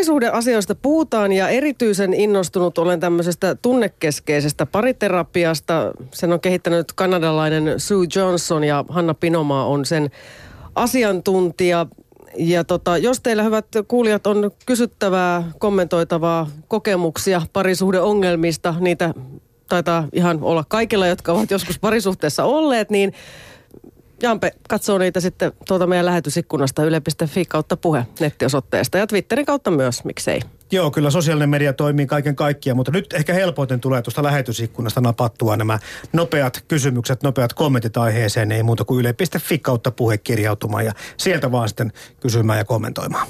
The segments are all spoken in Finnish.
parisuhdeasioista puhutaan ja erityisen innostunut olen tämmöisestä tunnekeskeisestä pariterapiasta. Sen on kehittänyt kanadalainen Sue Johnson ja Hanna Pinomaa on sen asiantuntija. Ja tota, jos teillä hyvät kuulijat on kysyttävää, kommentoitavaa kokemuksia parisuhdeongelmista, niitä taitaa ihan olla kaikilla, jotka ovat joskus parisuhteessa olleet, niin Jampe katsoo niitä sitten tuota meidän lähetysikkunasta yle.fi kautta puhe nettiosoitteesta ja Twitterin kautta myös, miksei. Joo, kyllä sosiaalinen media toimii kaiken kaikkiaan, mutta nyt ehkä helpoiten tulee tuosta lähetysikkunasta napattua nämä nopeat kysymykset, nopeat kommentit aiheeseen, ei muuta kuin yle.fi kautta puhe kirjautumaan ja sieltä vaan sitten kysymään ja kommentoimaan.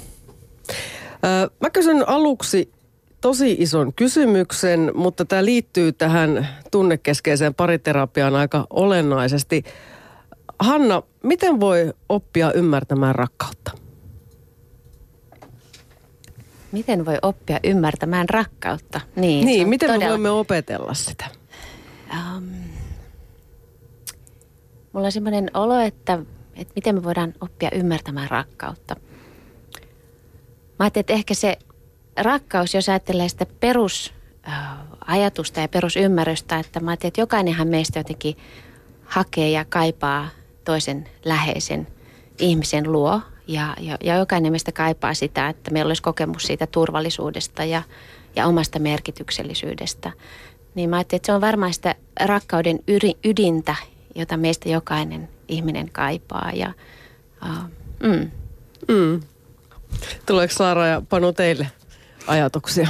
Öö, mä kysyn aluksi tosi ison kysymyksen, mutta tämä liittyy tähän tunnekeskeiseen pariterapiaan aika olennaisesti. Hanna, miten voi oppia ymmärtämään rakkautta? Miten voi oppia ymmärtämään rakkautta? Niin, niin miten todella... me voimme opetella sitä? Um, mulla on sellainen olo, että, että miten me voidaan oppia ymmärtämään rakkautta. Mä ajattelin, että ehkä se rakkaus, jos ajattelee sitä perusajatusta ja perusymmärrystä, että mä ajattelin, että jokainenhan meistä jotenkin hakee ja kaipaa toisen läheisen ihmisen luo. Ja, ja, ja jokainen meistä kaipaa sitä, että meillä olisi kokemus siitä turvallisuudesta ja, ja omasta merkityksellisyydestä. Niin mä ajattelin, että se on varmaan sitä rakkauden ydintä, jota meistä jokainen ihminen kaipaa. Ja, uh, mm. Mm. Tuleeko Saara ja Panu teille ajatuksia?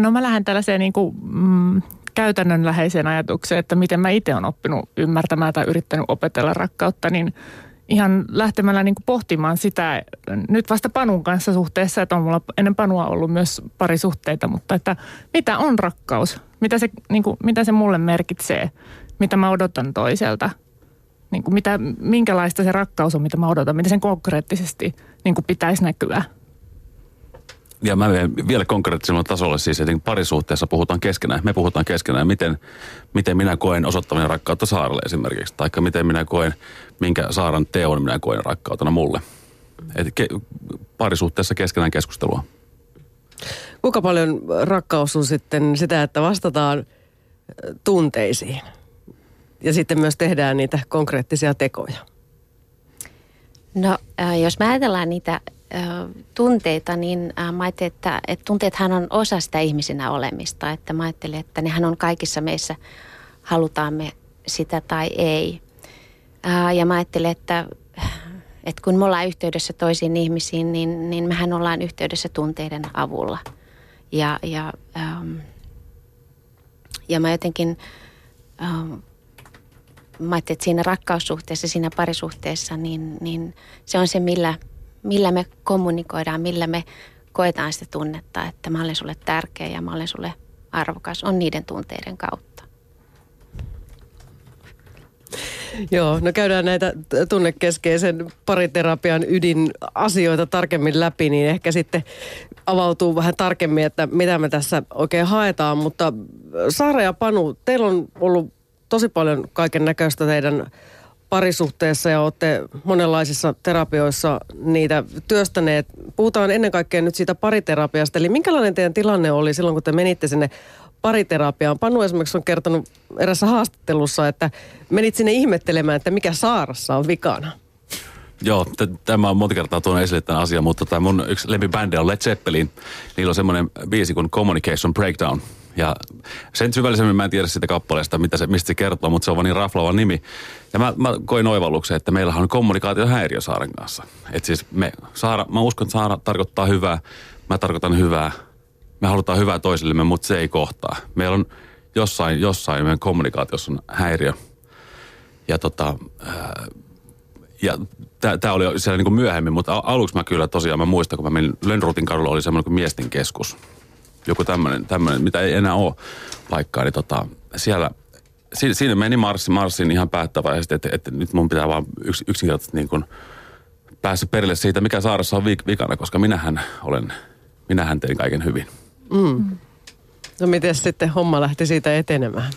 No mä lähden tällaiseen niin kuin, mm, käytännönläheiseen ajatukseen, että miten mä itse olen oppinut ymmärtämään tai yrittänyt opetella rakkautta, niin ihan lähtemällä niin kuin pohtimaan sitä nyt vasta Panun kanssa suhteessa, että on mulla ennen Panua ollut myös parisuhteita, mutta että mitä on rakkaus? Mitä se, niin kuin, mitä se mulle merkitsee? Mitä mä odotan toiselta? Niin kuin mitä, minkälaista se rakkaus on, mitä mä odotan? Mitä sen konkreettisesti niin kuin pitäisi näkyä? Ja mä vielä konkreettisemmalla tasolla siis, että parisuhteessa puhutaan keskenään. Me puhutaan keskenään, miten, miten minä koen osoittaminen rakkautta Saaralle esimerkiksi. Tai miten minä koen, minkä Saaran teon minä koen rakkautena mulle. Et ke, parisuhteessa keskenään keskustelua. Kuinka paljon rakkaus on sitten sitä, että vastataan tunteisiin? Ja sitten myös tehdään niitä konkreettisia tekoja. No, äh, jos me ajatellaan niitä tunteita, niin mä ajattelin, että, että tunteethan on osa sitä ihmisenä olemista. Että mä ajattelin, että nehän on kaikissa meissä, halutaan me sitä tai ei. Ja mä ajattelin, että, että kun me ollaan yhteydessä toisiin ihmisiin, niin, niin mehän ollaan yhteydessä tunteiden avulla. Ja, ja, ja mä jotenkin, mä ajattelin, että siinä rakkaussuhteessa, siinä parisuhteessa, niin, niin se on se, millä – millä me kommunikoidaan, millä me koetaan sitä tunnetta, että mä olen sulle tärkeä ja mä olen sulle arvokas, on niiden tunteiden kautta. Joo, no käydään näitä tunnekeskeisen pariterapian ydinasioita tarkemmin läpi, niin ehkä sitten avautuu vähän tarkemmin, että mitä me tässä oikein haetaan. Mutta Saara ja Panu, teillä on ollut tosi paljon kaiken näköistä teidän parisuhteessa ja olette monenlaisissa terapioissa niitä työstäneet. Puhutaan ennen kaikkea nyt siitä pariterapiasta. Eli minkälainen teidän tilanne oli silloin, kun te menitte sinne pariterapiaan? Panu esimerkiksi on kertonut erässä haastattelussa, että menit sinne ihmettelemään, että mikä Saarassa on vikana. Joo, t- tämä on monta kertaa tuonut esille tämän asian, mutta tämä mun yksi lempibändi on Led Zeppelin. Niillä on semmoinen biisi kuin Communication Breakdown – ja sen syvällisemmin mä en tiedä sitä kappaleesta, mitä se, mistä se kertoo, mutta se on vaan niin raflava nimi. Ja mä, mä koin oivalluksen, että meillä on kommunikaatiohäiriö Saaren kanssa. Että siis me, Saara, mä uskon, että Saara tarkoittaa hyvää, mä tarkoitan hyvää. Me halutaan hyvää toisillemme, mutta se ei kohtaa. Meillä on jossain, jossain meidän kommunikaatiossa on häiriö. Ja tota, ää, ja tämä oli siellä niin kuin myöhemmin, mutta aluksi mä kyllä tosiaan, mä muistan, kun mä menin Lönnrutin kadulla, oli semmoinen kuin miesten keskus joku tämmöinen, tämmöinen mitä ei enää ole paikkaa, niin tota, siellä siinä, siinä meni marssi, marssin ihan päättäväisesti, että, että nyt mun pitää vaan yks, yksinkertaisesti niin kuin päästä perille siitä, mikä saarassa on vikana, koska minähän olen, minähän tein kaiken hyvin. Mm. No miten sitten homma lähti siitä etenemään?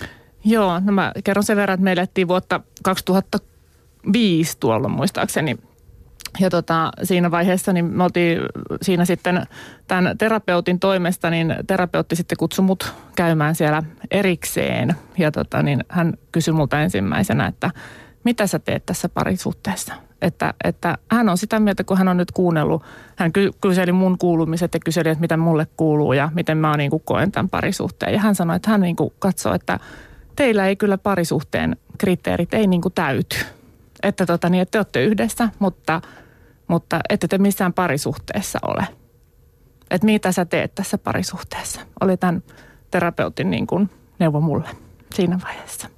Joo, no mä kerron sen verran, että me elettiin vuotta 2005 tuolla muistaakseni ja tota, siinä vaiheessa niin me oltiin siinä sitten tämän terapeutin toimesta, niin terapeutti sitten kutsui mut käymään siellä erikseen. Ja tota, niin hän kysyi multa ensimmäisenä, että mitä sä teet tässä parisuhteessa? Että, että hän on sitä mieltä, kun hän on nyt kuunnellut, hän kyseli mun kuulumiset ja kyseli, että mitä mulle kuuluu ja miten mä niin koen tämän parisuhteen. Ja hän sanoi, että hän niin katsoo, että teillä ei kyllä parisuhteen kriteerit ei niin täyty. Että, tota, niin, että te olette yhdessä, mutta, mutta ette te missään parisuhteessa ole. Että mitä sä teet tässä parisuhteessa? Oli tämän terapeutin niin kuin neuvo mulle siinä vaiheessa.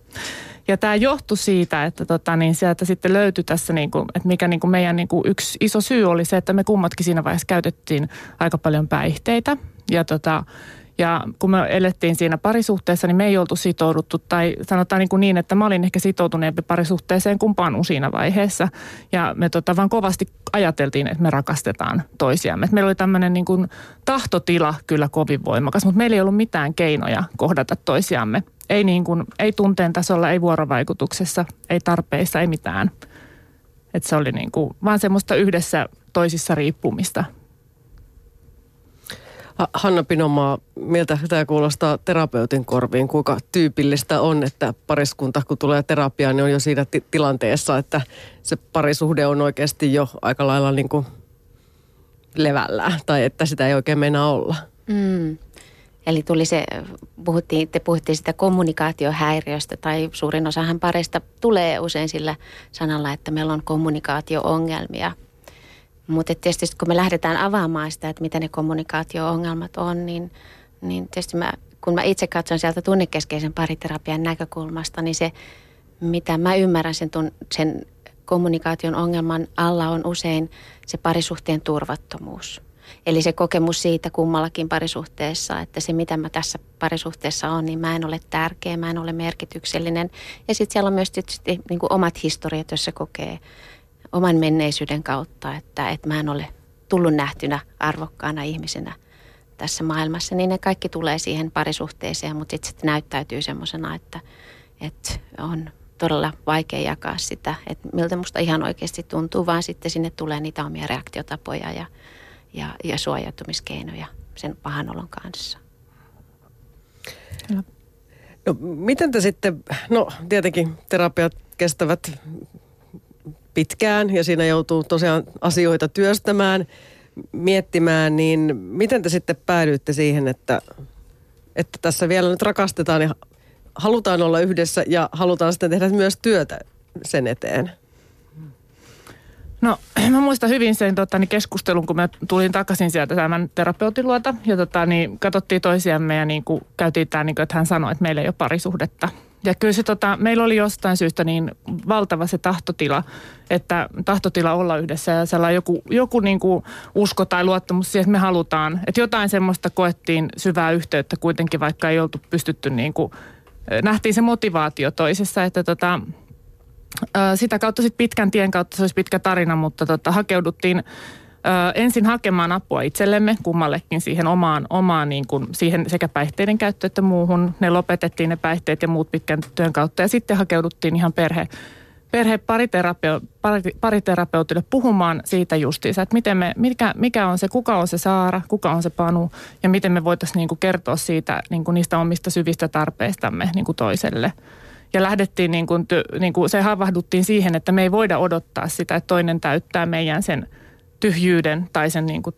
Ja tämä johtui siitä, että tota, niin sieltä sitten löytyi tässä, niin kuin, että mikä niin kuin meidän niin kuin yksi iso syy oli se, että me kummatkin siinä vaiheessa käytettiin aika paljon päihteitä. Ja tota, ja kun me elettiin siinä parisuhteessa, niin me ei oltu sitouduttu, tai sanotaan niin, kuin niin että mä olin ehkä sitoutuneempi parisuhteeseen kuin Panu siinä vaiheessa. Ja me tota vaan kovasti ajateltiin, että me rakastetaan toisiamme. Et meillä oli tämmöinen niin kuin tahtotila kyllä kovin voimakas, mutta meillä ei ollut mitään keinoja kohdata toisiamme. Ei, niin kuin, ei tunteen tasolla, ei vuorovaikutuksessa, ei tarpeissa, ei mitään. Et se oli niin kuin, vaan semmoista yhdessä toisissa riippumista Hanna Pinomaa, miltä tämä kuulostaa terapeutin korviin? Kuinka tyypillistä on, että pariskunta kun tulee terapiaan, niin on jo siinä t- tilanteessa, että se parisuhde on oikeasti jo aika lailla niin kuin levällä tai että sitä ei oikein meinaa olla? Mm. Eli tuli se, puhuttiin, te puhuttiin sitä kommunikaatiohäiriöstä tai suurin osahan pareista tulee usein sillä sanalla, että meillä on kommunikaatio-ongelmia – mutta tietysti kun me lähdetään avaamaan sitä, että mitä ne kommunikaatio-ongelmat on, niin, niin tietysti mä, kun mä itse katson sieltä tunnekeskeisen pariterapian näkökulmasta, niin se, mitä mä ymmärrän sen, sen kommunikaation ongelman alla on usein se parisuhteen turvattomuus. Eli se kokemus siitä kummallakin parisuhteessa, että se mitä mä tässä parisuhteessa on, niin mä en ole tärkeä, mä en ole merkityksellinen. Ja sitten siellä on myös tietysti niin kuin omat historiat, jos se kokee oman menneisyyden kautta, että, että mä en ole tullut nähtynä arvokkaana ihmisenä tässä maailmassa, niin ne kaikki tulee siihen parisuhteeseen, mutta sitten sit näyttäytyy semmoisena, että, että on todella vaikea jakaa sitä, että miltä musta ihan oikeasti tuntuu, vaan sitten sinne tulee niitä omia reaktiotapoja ja, ja, ja suojautumiskeinoja sen pahan olon kanssa. No, miten te sitten, no tietenkin terapiat kestävät pitkään ja siinä joutuu tosiaan asioita työstämään, miettimään, niin miten te sitten päädyitte siihen, että, että tässä vielä nyt rakastetaan ja halutaan olla yhdessä ja halutaan sitten tehdä myös työtä sen eteen? No mä muistan hyvin sen tota, niin keskustelun, kun mä tulin takaisin sieltä tämän terapeutin luota ja tota, niin katsottiin toisiamme ja niin kuin, käytiin tämä, niin että hän sanoi, että meillä ei ole parisuhdetta. Ja kyllä se tota, meillä oli jostain syystä niin valtava se tahtotila, että tahtotila olla yhdessä ja sellainen joku, joku niin kuin usko tai luottamus siihen, että me halutaan. Että jotain semmoista koettiin syvää yhteyttä kuitenkin, vaikka ei oltu pystytty niin kuin, nähtiin se motivaatio toisessa, että tota, sitä kautta sitten pitkän tien kautta, se olisi pitkä tarina, mutta tota, hakeuduttiin ensin hakemaan apua itsellemme, kummallekin siihen omaan, omaan niin kuin, siihen sekä päihteiden käyttö että muuhun. Ne lopetettiin ne päihteet ja muut pitkän työn kautta ja sitten hakeuduttiin ihan perhe, perhe pariterapeu, pariterapeutille puhumaan siitä justiinsa, että miten me, mikä, mikä on se, kuka on se Saara, kuka on se Panu ja miten me voitaisiin niin kuin kertoa siitä niin kuin niistä omista syvistä tarpeistamme niin kuin toiselle. Ja lähdettiin, niin kuin, niin kuin se havahduttiin siihen, että me ei voida odottaa sitä, että toinen täyttää meidän sen – tyhjyyden tai sen niin kuin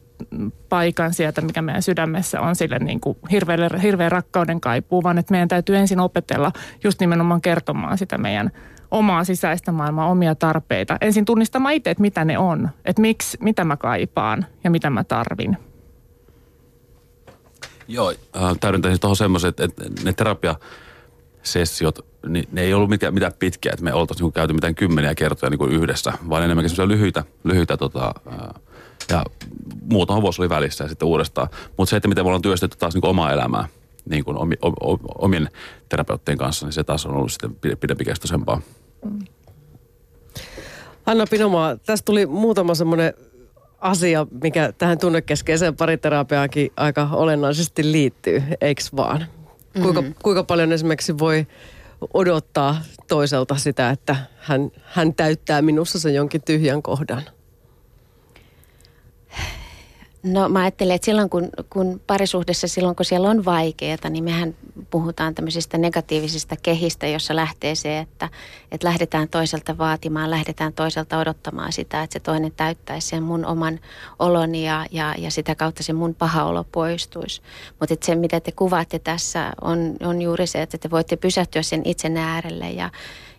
paikan sieltä, mikä meidän sydämessä on sille niin kuin hirveä, hirveä rakkauden kaipuu, vaan että meidän täytyy ensin opetella just nimenomaan kertomaan sitä meidän omaa sisäistä maailmaa, omia tarpeita. Ensin tunnistamaan itse, että mitä ne on, että miksi, mitä mä kaipaan ja mitä mä tarvin. Joo, äh, täydentäisin tuohon semmoisen, että, että ne terapiasessiot, niin ne ei ollut mitään, mitään pitkiä, että me oltaisiin niin käyty mitään kymmeniä kertoja niin kuin yhdessä, vaan enemmänkin semmoisia lyhyitä, lyhyitä tota, ja muutama vuosi oli välissä ja sitten uudestaan. Mutta se, että miten me ollaan työstetty taas niin kuin omaa elämää niin kuin omi, omien terapeuttien kanssa, niin se taas on ollut sitten pidempikestoisempaa. Anna Pinomaa, tästä tuli muutama semmoinen asia, mikä tähän tunnekeskeiseen pariterapiaankin aika olennaisesti liittyy, eikö vaan? Kuinka, mm-hmm. kuinka paljon esimerkiksi voi odottaa toiselta sitä, että hän, hän täyttää minussa sen jonkin tyhjän kohdan. No mä ajattelen, että silloin kun, kun parisuhdessa, silloin kun siellä on vaikeaa, niin mehän puhutaan tämmöisistä negatiivisista kehistä, jossa lähtee se, että, että lähdetään toiselta vaatimaan, lähdetään toiselta odottamaan sitä, että se toinen täyttäisi sen mun oman oloni ja, ja, ja sitä kautta se mun paha olo poistuisi. Mutta se, mitä te kuvaatte tässä, on, on juuri se, että te voitte pysähtyä sen itsen äärelle ja,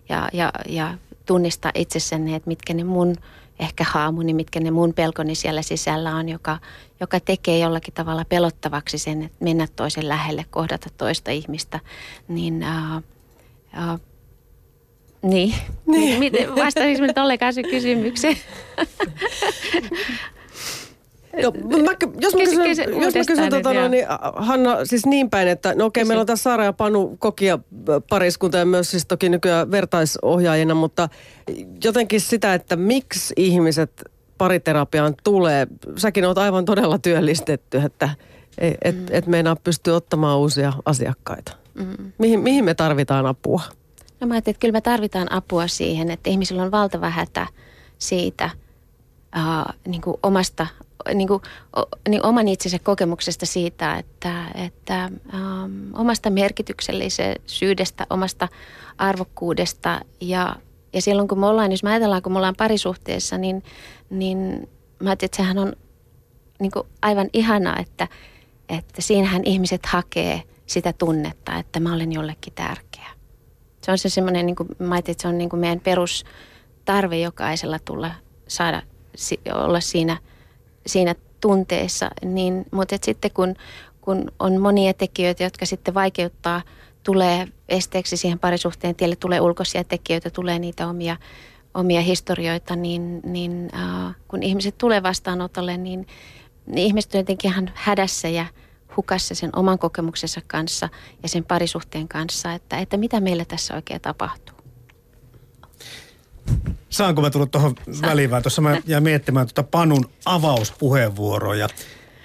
ja, ja, ja tunnistaa itsessänne, että mitkä ne mun ehkä haamuni, mitkä ne mun pelkoni siellä sisällä on, joka, joka tekee jollakin tavalla pelottavaksi sen, että mennä toisen lähelle, kohdata toista ihmistä, niin... Uh, uh, niin, niin. Vastaisinko nyt ollenkaan se kysymykseen? No, mä, jos mä kysyn, kysy, jos mä kysyn tota, no, niin Hanna, siis niin päin, että no okei, okay, meillä on tässä Saara ja Panu kokia pariskunta ja myös siis toki nykyään vertaisohjaajina, mutta jotenkin sitä, että miksi ihmiset pariterapiaan tulee, säkin oot aivan todella työllistetty, että et, et, mm. et meinaa pystyy ottamaan uusia asiakkaita. Mm. Mihin, mihin me tarvitaan apua? No mä ajattelin, että kyllä me tarvitaan apua siihen, että ihmisillä on valtava hätä siitä uh, niin kuin omasta niin kuin, niin oman itsensä kokemuksesta siitä, että, että um, omasta merkityksellisyydestä, omasta arvokkuudesta ja, ja silloin kun me ollaan, jos me ajatellaan, kun me ollaan parisuhteessa, niin, niin mä ajattelin, että sehän on niin kuin aivan ihanaa, että, että siinähän ihmiset hakee sitä tunnetta, että mä olen jollekin tärkeä. Se on se semmoinen, niin kuin, mä ajattelin, että se on niin kuin meidän perustarve jokaisella tulla, saada, olla siinä – siinä tunteessa. Niin, mutta et sitten kun, kun on monia tekijöitä, jotka sitten vaikeuttaa, tulee esteeksi siihen parisuhteen tielle, tulee ulkoisia tekijöitä, tulee niitä omia, omia historioita, niin, niin äh, kun ihmiset tulee vastaanotolle, niin, niin ihmiset on jotenkin ihan hädässä ja hukassa sen oman kokemuksensa kanssa ja sen parisuhteen kanssa, että, että mitä meillä tässä oikein tapahtuu. Saanko mä tulla tuohon väliin vai? Tuossa mä jäin miettimään tuota Panun avauspuheenvuoroa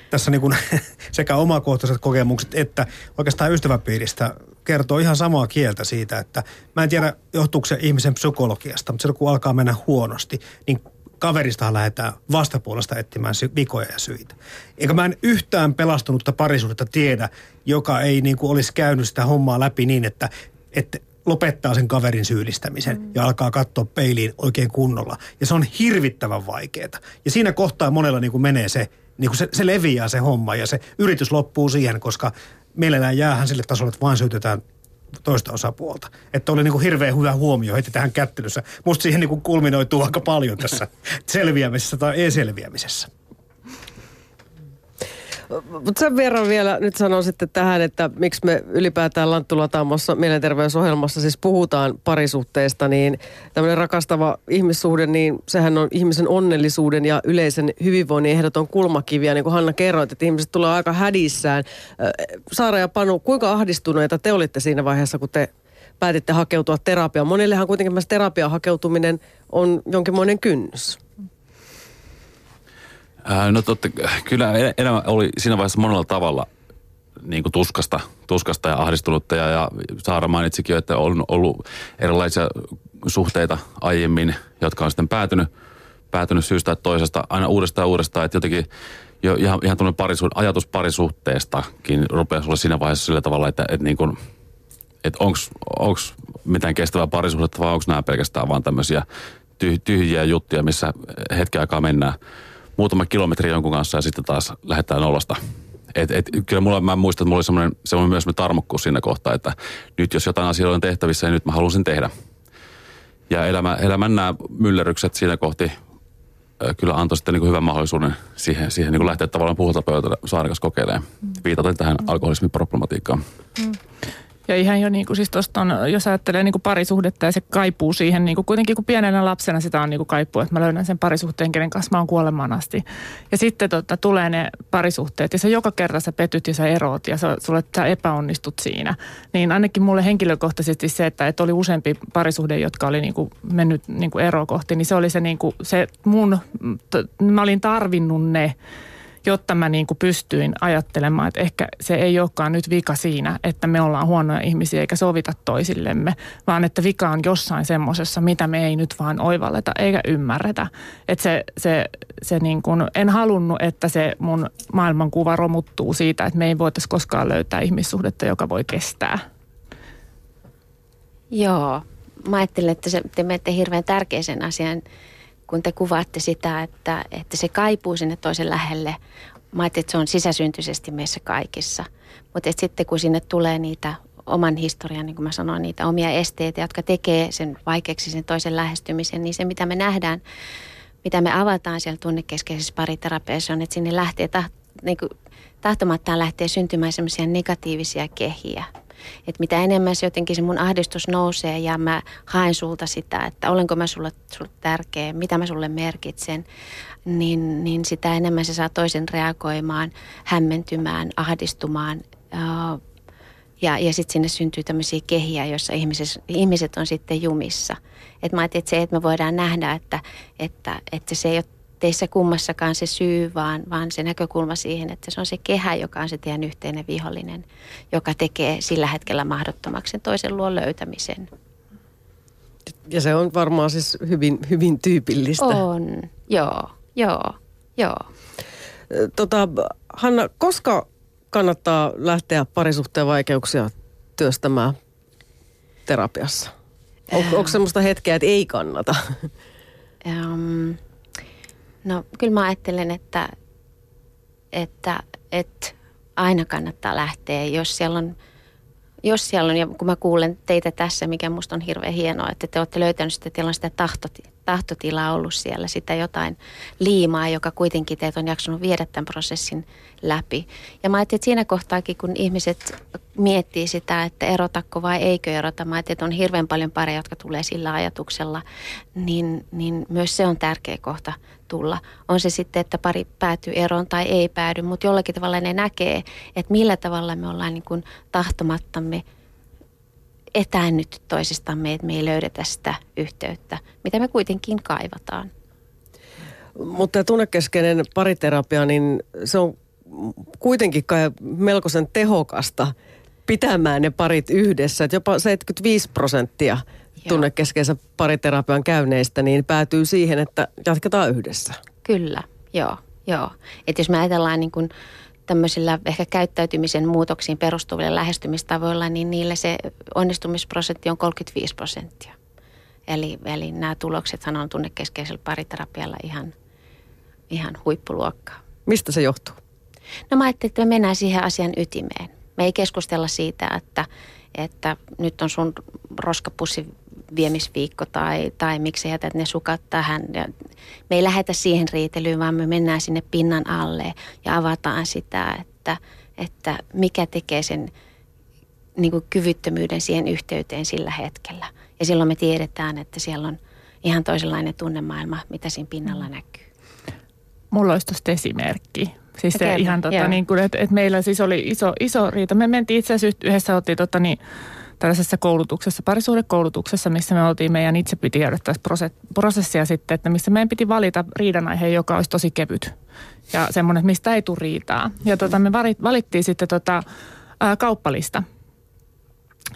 tässä niin kuin sekä omakohtaiset kokemukset että oikeastaan ystäväpiiristä kertoo ihan samaa kieltä siitä, että mä en tiedä johtuuko se ihmisen psykologiasta, mutta silloin kun alkaa mennä huonosti, niin kaveristahan lähdetään vastapuolesta etsimään vikoja ja syitä. Eikä mä en yhtään pelastunutta parisuudetta tiedä, joka ei niin kuin olisi käynyt sitä hommaa läpi niin, että, että lopettaa sen kaverin syyllistämisen mm. ja alkaa katsoa peiliin oikein kunnolla. Ja se on hirvittävän vaikeaa. Ja siinä kohtaa monella niin kuin menee se, niin kuin se, se leviää se homma ja se yritys loppuu siihen, koska mielellään jäähän sille tasolle, että vain syytetään toista osapuolta. Että oli niin kuin hirveän hyvä huomio heti tähän kättelyssä. Musta siihen niin kuin kulminoituu aika paljon tässä selviämisessä tai ei-selviämisessä. Mutta sen verran vielä nyt sanon sitten tähän, että miksi me ylipäätään Lanttulataamossa mielenterveysohjelmassa siis puhutaan parisuhteesta, niin tämmöinen rakastava ihmissuhde, niin sehän on ihmisen onnellisuuden ja yleisen hyvinvoinnin ehdoton kulmakiviä, niin kuin Hanna kerroit, että ihmiset tulee aika hädissään. Saara ja Panu, kuinka ahdistuneita te olitte siinä vaiheessa, kun te päätitte hakeutua terapiaan? Monillehan kuitenkin myös terapiaan hakeutuminen on jonkinmoinen kynnys. Ää, no totta, kyllä elämä oli siinä vaiheessa monella tavalla niin kuin tuskasta, tuskasta ja ahdistunutta. Ja, ja Saara mainitsikin jo, että on ollut erilaisia suhteita aiemmin, jotka on sitten päätynyt, päätynyt syystä tai toisesta aina uudestaan ja uudestaan. Että jotenkin jo ihan, ihan tuollainen parisuh, ajatus parisuhteestakin rupeaa olla siinä vaiheessa sillä tavalla, että, että, niin kuin, että onko mitään kestävää parisuhdetta vai onko nämä pelkästään vaan tämmöisiä tyhjiä juttuja, missä hetken aikaa mennään – muutama kilometri jonkun kanssa ja sitten taas lähdetään nollasta. Et, et, kyllä mulla, mä muistan, että mulla oli semmoinen, semmoinen myös semmoinen tarmokkuus siinä kohtaa, että nyt jos jotain asioita on tehtävissä, niin nyt mä haluan sen tehdä. Ja elämä, elämän nämä myllerrykset siinä kohti kyllä antoi sitten niin kuin hyvän mahdollisuuden siihen, siihen niin kuin lähteä tavallaan puhutapöydällä saarikas kokeilemaan. Viitaten tähän alkoholismin problematiikkaan. Mm. Ja ihan jo niin kuin siis tosta on, jos ajattelee niin kuin parisuhdetta ja se kaipuu siihen, niin kuin kuitenkin kun pienenä lapsena sitä on niin kuin kaipuu, että mä löydän sen parisuhteen, kenen kanssa mä oon kuolemaan asti. Ja sitten tota, tulee ne parisuhteet ja se joka kerta sä petyt ja sä eroot ja sä, sulle, sä epäonnistut siinä. Niin ainakin mulle henkilökohtaisesti se, että, että oli useampi parisuhde, jotka oli niin kuin mennyt niin kuin eroa kohti, niin se oli se, niin kuin, se mun, t- mä olin tarvinnut ne jotta mä niin kuin pystyin ajattelemaan, että ehkä se ei olekaan nyt vika siinä, että me ollaan huonoja ihmisiä eikä sovita toisillemme, vaan että vika on jossain semmoisessa, mitä me ei nyt vaan oivalleta eikä ymmärretä. Että se, se, se niin kuin, en halunnut, että se mun maailmankuva romuttuu siitä, että me ei voitaisiin koskaan löytää ihmissuhdetta, joka voi kestää. Joo, mä ajattelen, että se, te menette hirveän tärkeisen asian, kun te kuvaatte sitä, että, että se kaipuu sinne toisen lähelle. Mä ajattelin, että se on sisäsyntyisesti meissä kaikissa. Mutta sitten kun sinne tulee niitä oman historian, niin kuin mä sanoin, niitä omia esteitä, jotka tekee sen vaikeaksi sen toisen lähestymisen, niin se mitä me nähdään, mitä me avataan siellä tunnekeskeisessä pariterapiassa on, että sinne lähtee taht, niin kuin, tahtomattaan lähtee syntymään semmoisia negatiivisia kehiä – että mitä enemmän se jotenkin se mun ahdistus nousee ja mä haen sulta sitä, että olenko mä sulle, sulle tärkeä, mitä mä sulle merkitsen, niin, niin sitä enemmän se saa toisen reagoimaan, hämmentymään, ahdistumaan. Ja, ja sitten sinne syntyy tämmöisiä kehiä, joissa ihmiset, ihmiset on sitten jumissa. Et mä ajattelin, että se, että me voidaan nähdä, että, että, että se ei ole teissä kummassakaan se syy, vaan, vaan se näkökulma siihen, että se on se kehä, joka on se teidän yhteinen vihollinen, joka tekee sillä hetkellä mahdottomaksi sen toisen luon löytämisen. Ja se on varmaan siis hyvin, hyvin tyypillistä. On, joo, joo, joo. Tota, Hanna, koska kannattaa lähteä parisuhteen vaikeuksia työstämään terapiassa? On, onko semmoista hetkeä, että ei kannata? Um, No kyllä mä ajattelen, että, että, että aina kannattaa lähteä, jos siellä on jos siellä on, ja kun mä kuulen teitä tässä, mikä musta on hirveän hienoa, että te olette löytänyt sitä, teillä on sitä tahtotilaa tahtotila ollut siellä, sitä jotain liimaa, joka kuitenkin teet on jaksanut viedä tämän prosessin läpi. Ja mä ajattelin, että siinä kohtaakin, kun ihmiset miettii sitä, että erotako vai eikö erota, mä ajattelin, että on hirveän paljon pareja, jotka tulee sillä ajatuksella, niin, niin myös se on tärkeä kohta tulla. On se sitten, että pari päätyy eroon tai ei päädy, mutta jollakin tavalla ne näkee, että millä tavalla me ollaan niin kuin tahtomattamme etäännyt toisistamme, että me ei löydetä sitä yhteyttä, mitä me kuitenkin kaivataan. Mutta tunnekeskeinen pariterapia, niin se on kuitenkin kai melkoisen tehokasta pitämään ne parit yhdessä. Että jopa 75 prosenttia tunnekeskeisen pariterapian käyneistä niin päätyy siihen, että jatketaan yhdessä. Kyllä, joo. joo. Että jos me ajatellaan niin kuin tämmöisillä ehkä käyttäytymisen muutoksiin perustuvilla lähestymistavoilla, niin niille se onnistumisprosentti on 35 prosenttia. Eli, eli nämä tuloksethan on tunnekeskeisellä pariterapialla ihan, ihan huippuluokkaa. Mistä se johtuu? No mä ajattelin, että me mennään siihen asian ytimeen. Me ei keskustella siitä, että, että nyt on sun roskapussi viemisviikko tai, tai miksi jätät ne sukat tähän. Ja me ei lähetä siihen riitelyyn, vaan me mennään sinne pinnan alle ja avataan sitä, että, että mikä tekee sen niin kuin kyvyttömyyden siihen yhteyteen sillä hetkellä. Ja silloin me tiedetään, että siellä on ihan toisenlainen tunnemaailma, mitä siinä pinnalla näkyy. Mulla olisi tuosta esimerkki. Siis se ihan tota, niin kuin, että, että meillä siis oli iso, iso riita. Me mentiin itse asiassa yhdessä, otti tota, niin, tällaisessa koulutuksessa, parisuhdekoulutuksessa, missä me oltiin, meidän itse piti käydä tässä prosessia sitten, että missä meidän piti valita riidanaihe, joka olisi tosi kevyt ja semmoinen, että mistä ei tule riitaa. Ja tota, me valittiin sitten tota, ää, kauppalista.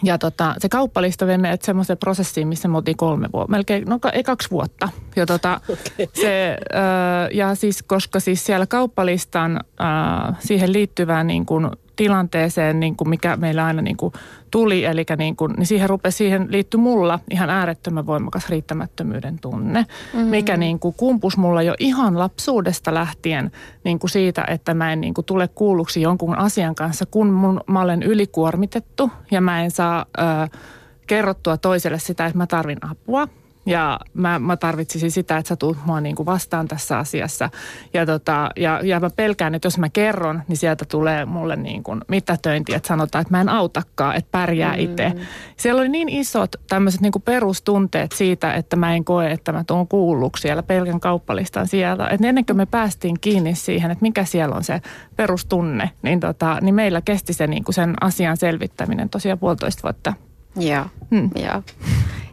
Ja tota, se kauppalista vei meidät semmoiseen prosessiin, missä me oltiin kolme vuotta, melkein, no ei kaksi vuotta. Ja, tota, okay. se, ää, ja siis, koska siis siellä kauppalistan ää, siihen liittyvään niin kuin tilanteeseen, niin kuin mikä meillä aina niin kuin tuli, eli niin, kuin, niin siihen rupesi, siihen liittyi mulla ihan äärettömän voimakas riittämättömyyden tunne, mm-hmm. mikä niin kuin kumpus mulla jo ihan lapsuudesta lähtien niin kuin siitä, että mä en niin kuin tule kuulluksi jonkun asian kanssa, kun mun, mä olen ylikuormitettu ja mä en saa ö, kerrottua toiselle sitä, että mä tarvin apua ja mä, mä tarvitsisin sitä, että sä tulet mua niin kuin vastaan tässä asiassa. Ja, tota, ja, ja mä pelkään, että jos mä kerron, niin sieltä tulee mulle niin kuin mitätöinti, että sanotaan, että mä en autakaan, että pärjää mm. itse. Siellä oli niin isot tämmöiset niin kuin perustunteet siitä, että mä en koe, että mä tuun kuulluksi siellä pelkän kauppalistan sieltä. Että ennen kuin me päästiin kiinni siihen, että mikä siellä on se perustunne, niin, tota, niin meillä kesti se niin kuin sen asian selvittäminen tosiaan puolitoista vuotta. Joo, hmm. joo.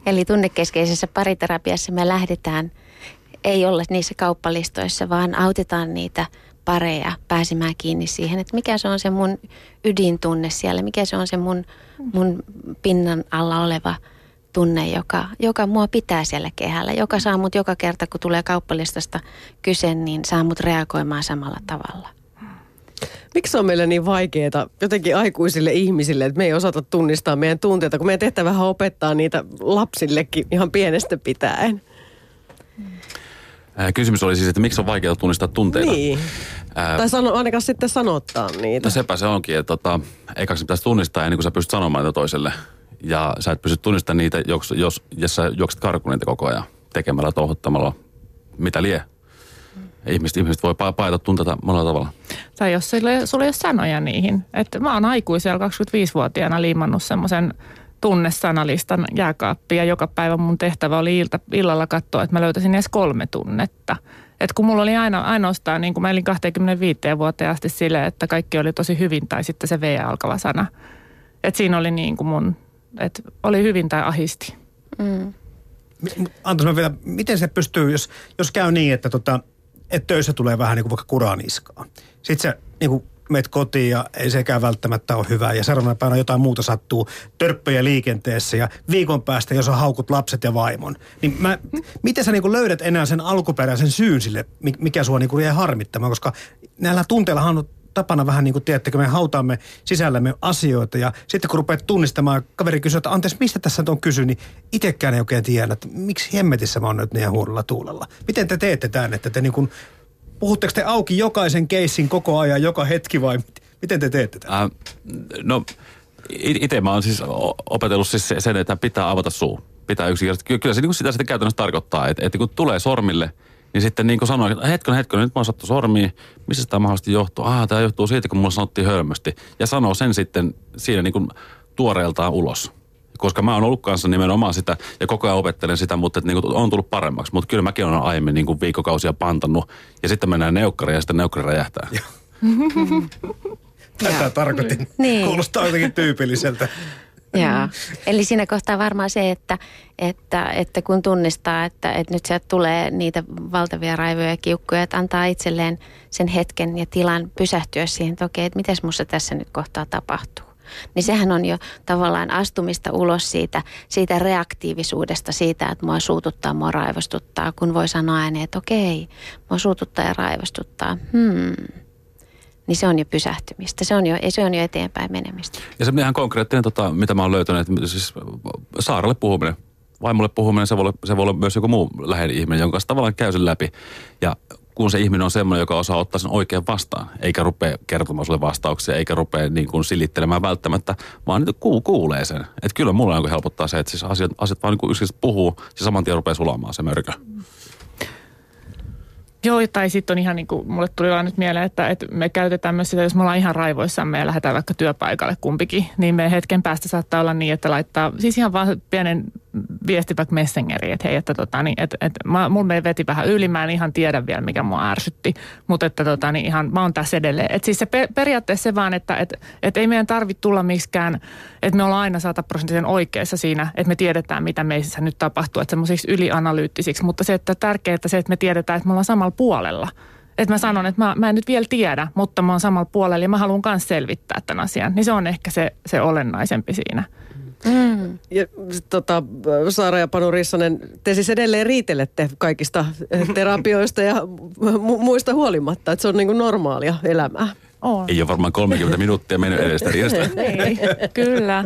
Eli tunnekeskeisessä pariterapiassa me lähdetään, ei olla niissä kauppalistoissa, vaan autetaan niitä pareja pääsemään kiinni siihen, että mikä se on se mun ydintunne siellä, mikä se on se mun, mun pinnan alla oleva tunne, joka, joka mua pitää siellä kehällä, joka saa mut joka kerta, kun tulee kauppalistasta kyse, niin saa mut reagoimaan samalla tavalla. Miksi on meillä niin vaikeaa jotenkin aikuisille ihmisille, että me ei osata tunnistaa meidän tunteita, kun meidän tehtävähän opettaa niitä lapsillekin ihan pienestä pitäen? Kysymys oli siis, että miksi on vaikeaa tunnistaa tunteita? Niin. Ää, tai sano, ainakaan sitten sanottaa niitä. No sepä se onkin, että tota, se pitäisi tunnistaa ennen kuin sä pystyt sanomaan niitä toiselle. Ja sä et pysty tunnistamaan niitä, jos, jos, jos sä juokset karkuun niitä koko ajan tekemällä, touhuttamalla, mitä lie. Ihmiset, ihmiset voi paeta tunteita monella tavalla. Tai jos sulla, ei ole sanoja niihin. Että mä oon aikuisella 25-vuotiaana liimannut semmoisen tunnesanalistan jääkaappi ja joka päivä mun tehtävä oli ilta, illalla katsoa, että mä löytäisin edes kolme tunnetta. Et kun mulla oli aina, ainoastaan, niin kuin mä elin 25 vuoteen asti sille, että kaikki oli tosi hyvin tai sitten se V-alkava sana. Et siinä oli niin kuin mun, että oli hyvin tai ahisti. Mm. Antas mä vielä, miten se pystyy, jos, jos käy niin, että, tota, että töissä tulee vähän niin kuin vaikka kuraniskaa. Sitten se niin kuin meet kotiin ja ei sekään välttämättä ole hyvä. Ja seuraavana päivänä jotain muuta sattuu, törppöjä liikenteessä ja viikon päästä, jos on haukut lapset ja vaimon. Niin mä, miten sä niinku löydät enää sen alkuperäisen syyn sille, mikä sua niinku jää harmittamaan? Koska näillä tunteillahan on tapana vähän niin kuin tiedättekö, me hautaamme sisällämme asioita ja sitten kun rupeat tunnistamaan, kaveri kysyy, että anteeksi, mistä tässä on kysy, niin itsekään ei oikein tiedä, että miksi hemmetissä mä oon nyt niin huonolla tuulella. Miten te teette tämän, että te niin kuin Puhutteko te auki jokaisen keissin koko ajan, joka hetki vai miten te teette tätä? Äh, no itse mä oon siis opetellut siis sen, että pitää avata suu. Pitää yksinkertaisesti. Kyllä se niin sitä sitten käytännössä tarkoittaa, että, että kun tulee sormille, niin sitten niin kuin sanoin, että hetken, hetken, nyt mä oon sattu sormiin. Missä tämä mahdollisesti johtuu? Ah, tämä johtuu siitä, kun mulla sanottiin hölmösti. Ja sanoo sen sitten siinä niin kuin tuoreeltaan ulos koska mä oon ollut kanssa nimenomaan sitä ja koko ajan opettelen sitä, mutta että niin kuin on tullut paremmaksi. Mutta kyllä mäkin olen aiemmin niin kuin viikkokausia pantannut ja sitten mennään neukkariin ja sitten neukkari räjähtää. Tätä tarkoitin. Niin. Kuulostaa jotenkin tyypilliseltä. Joo. Eli siinä kohtaa varmaan se, että, että, että kun tunnistaa, että, että nyt sieltä tulee niitä valtavia raivoja ja kiukkuja, että antaa itselleen sen hetken ja tilan pysähtyä siihen, että okei, että miten musta tässä nyt kohtaa tapahtuu. Niin sehän on jo tavallaan astumista ulos siitä, siitä reaktiivisuudesta, siitä, että mua suututtaa, mua raivostuttaa, kun voi sanoa ääneen, että okei, mua suututtaa ja raivostuttaa. Hmm niin se on jo pysähtymistä. Se on jo, se on jo eteenpäin menemistä. Ja se ihan konkreettinen, tota, mitä mä oon löytänyt, siis Saaralle puhuminen, vaimolle puhuminen, se voi, olla, se voi olla myös joku muu läheinen ihminen, jonka kanssa tavallaan käy sen läpi. Ja kun se ihminen on semmoinen, joka osaa ottaa sen oikein vastaan, eikä rupea kertomaan sulle vastauksia, eikä rupea niin kuin silittelemään välttämättä, vaan niitä ku, kuulee sen. Että kyllä mulla on helpottaa se, että siis asiat, asiat vaan niin kuin puhuu, ja saman tien rupeaa sulamaan se mörkö. Joo, tai sitten on ihan niin kuin, mulle tuli vaan nyt mieleen, että, että me käytetään myös sitä, jos me ollaan ihan raivoissamme ja lähdetään vaikka työpaikalle kumpikin, niin me hetken päästä saattaa olla niin, että laittaa, siis ihan vaan pienen viesti vaikka Messengeriin, että hei, että tota, niin, että, että mä, mun me veti vähän yli, mä en ihan tiedä vielä, mikä mua ärsytti, mutta että tota, niin ihan, mä oon tässä edelleen. Että siis se per, periaatteessa se vaan, että että että ei meidän tarvitse tulla miksikään, että me ollaan aina sataprosenttisen oikeassa siinä, että me tiedetään, mitä meissä nyt tapahtuu, että semmoisiksi ylianalyyttisiksi, mutta se, että tärkeää se, että me tiedetään, että me ollaan samalla puolella. Että mä sanon, että mä, mä en nyt vielä tiedä, mutta mä oon samalla puolella ja mä haluan myös selvittää tämän asian. Niin se on ehkä se, se olennaisempi siinä. Mm. Ja, tota, Saara ja Panu Rissanen, te siis edelleen riitelette kaikista terapioista ja mu- muista huolimatta, että se on niin kuin normaalia elämää. On. Ei ole varmaan 30 minuuttia mennyt edestä Ei, kyllä.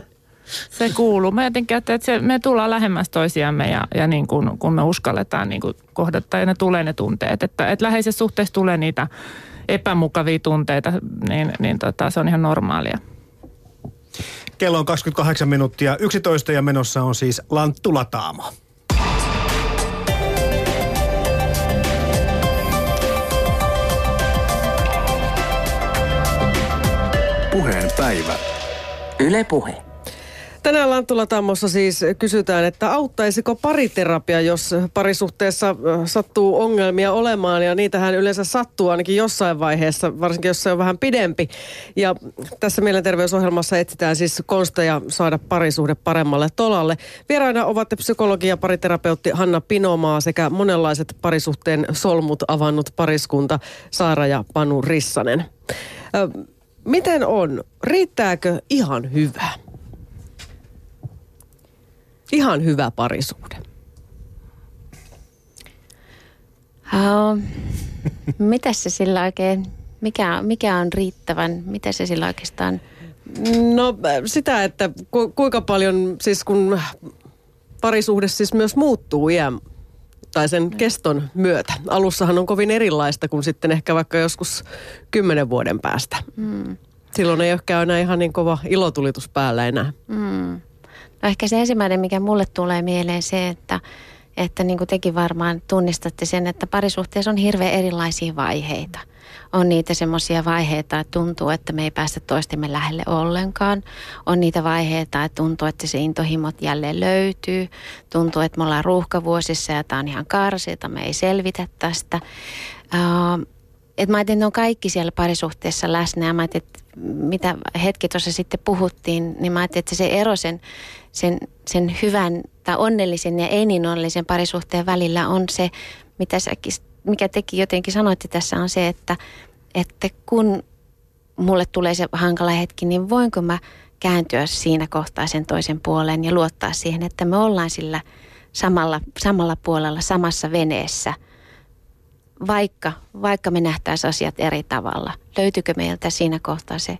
Se kuuluu. Me jotenkin että se, me tullaan lähemmäs toisiamme ja, ja niin kuin, kun me uskalletaan niin kuin kohdata ja ne tulee ne tunteet. Että, että läheisessä suhteessa tulee niitä epämukavia tunteita, niin, niin tota, se on ihan normaalia. Kello on 28 minuuttia 11 ja menossa on siis Lanttulataamo. Puheen päivä. Yle Puhe. Tänään Lantula Tammossa siis kysytään, että auttaisiko pariterapia, jos parisuhteessa sattuu ongelmia olemaan ja niitähän yleensä sattuu ainakin jossain vaiheessa, varsinkin jos se on vähän pidempi. Ja tässä mielenterveysohjelmassa etsitään siis konsteja saada parisuhde paremmalle tolalle. Vieraina ovat psykologi ja pariterapeutti Hanna Pinomaa sekä monenlaiset parisuhteen solmut avannut pariskunta Saara ja Panu Rissanen. Miten on? Riittääkö ihan hyvä? Ihan hyvä parisuhde. Uh, mitä se sillä oikein, mikä, mikä on riittävän, mitä se sillä oikeastaan... No sitä, että ku, kuinka paljon, siis kun parisuhde siis myös muuttuu iän tai sen keston myötä. Alussahan on kovin erilaista kuin sitten ehkä vaikka joskus kymmenen vuoden päästä. Mm. Silloin ei ehkä ole enää ihan niin kova ilotulitus päällä enää. Mm. No ehkä se ensimmäinen, mikä mulle tulee mieleen se, että, että niin kuin tekin varmaan tunnistatte sen, että parisuhteessa on hirveän erilaisia vaiheita. On niitä semmoisia vaiheita, että tuntuu, että me ei päästä toistemme lähelle ollenkaan. On niitä vaiheita, että tuntuu, että se intohimot jälleen löytyy. Tuntuu, että me ollaan ruuhkavuosissa ja tämä on ihan karsiita, me ei selvitä tästä. Et mä ajattelin, että ne on kaikki siellä parisuhteessa läsnä. Ja mä ajattelin, että mitä hetki tuossa sitten puhuttiin, niin mä ajattelin, että se ero sen, sen, sen hyvän tai onnellisen ja ei niin onnellisen parisuhteen välillä on se, mitä säkin, mikä teki jotenkin sanoitte tässä on se, että, että kun mulle tulee se hankala hetki, niin voinko mä kääntyä siinä kohtaa sen toisen puoleen ja luottaa siihen, että me ollaan sillä samalla, samalla puolella, samassa veneessä – vaikka, vaikka me nähtäisiin asiat eri tavalla, löytyykö meiltä siinä kohtaa se,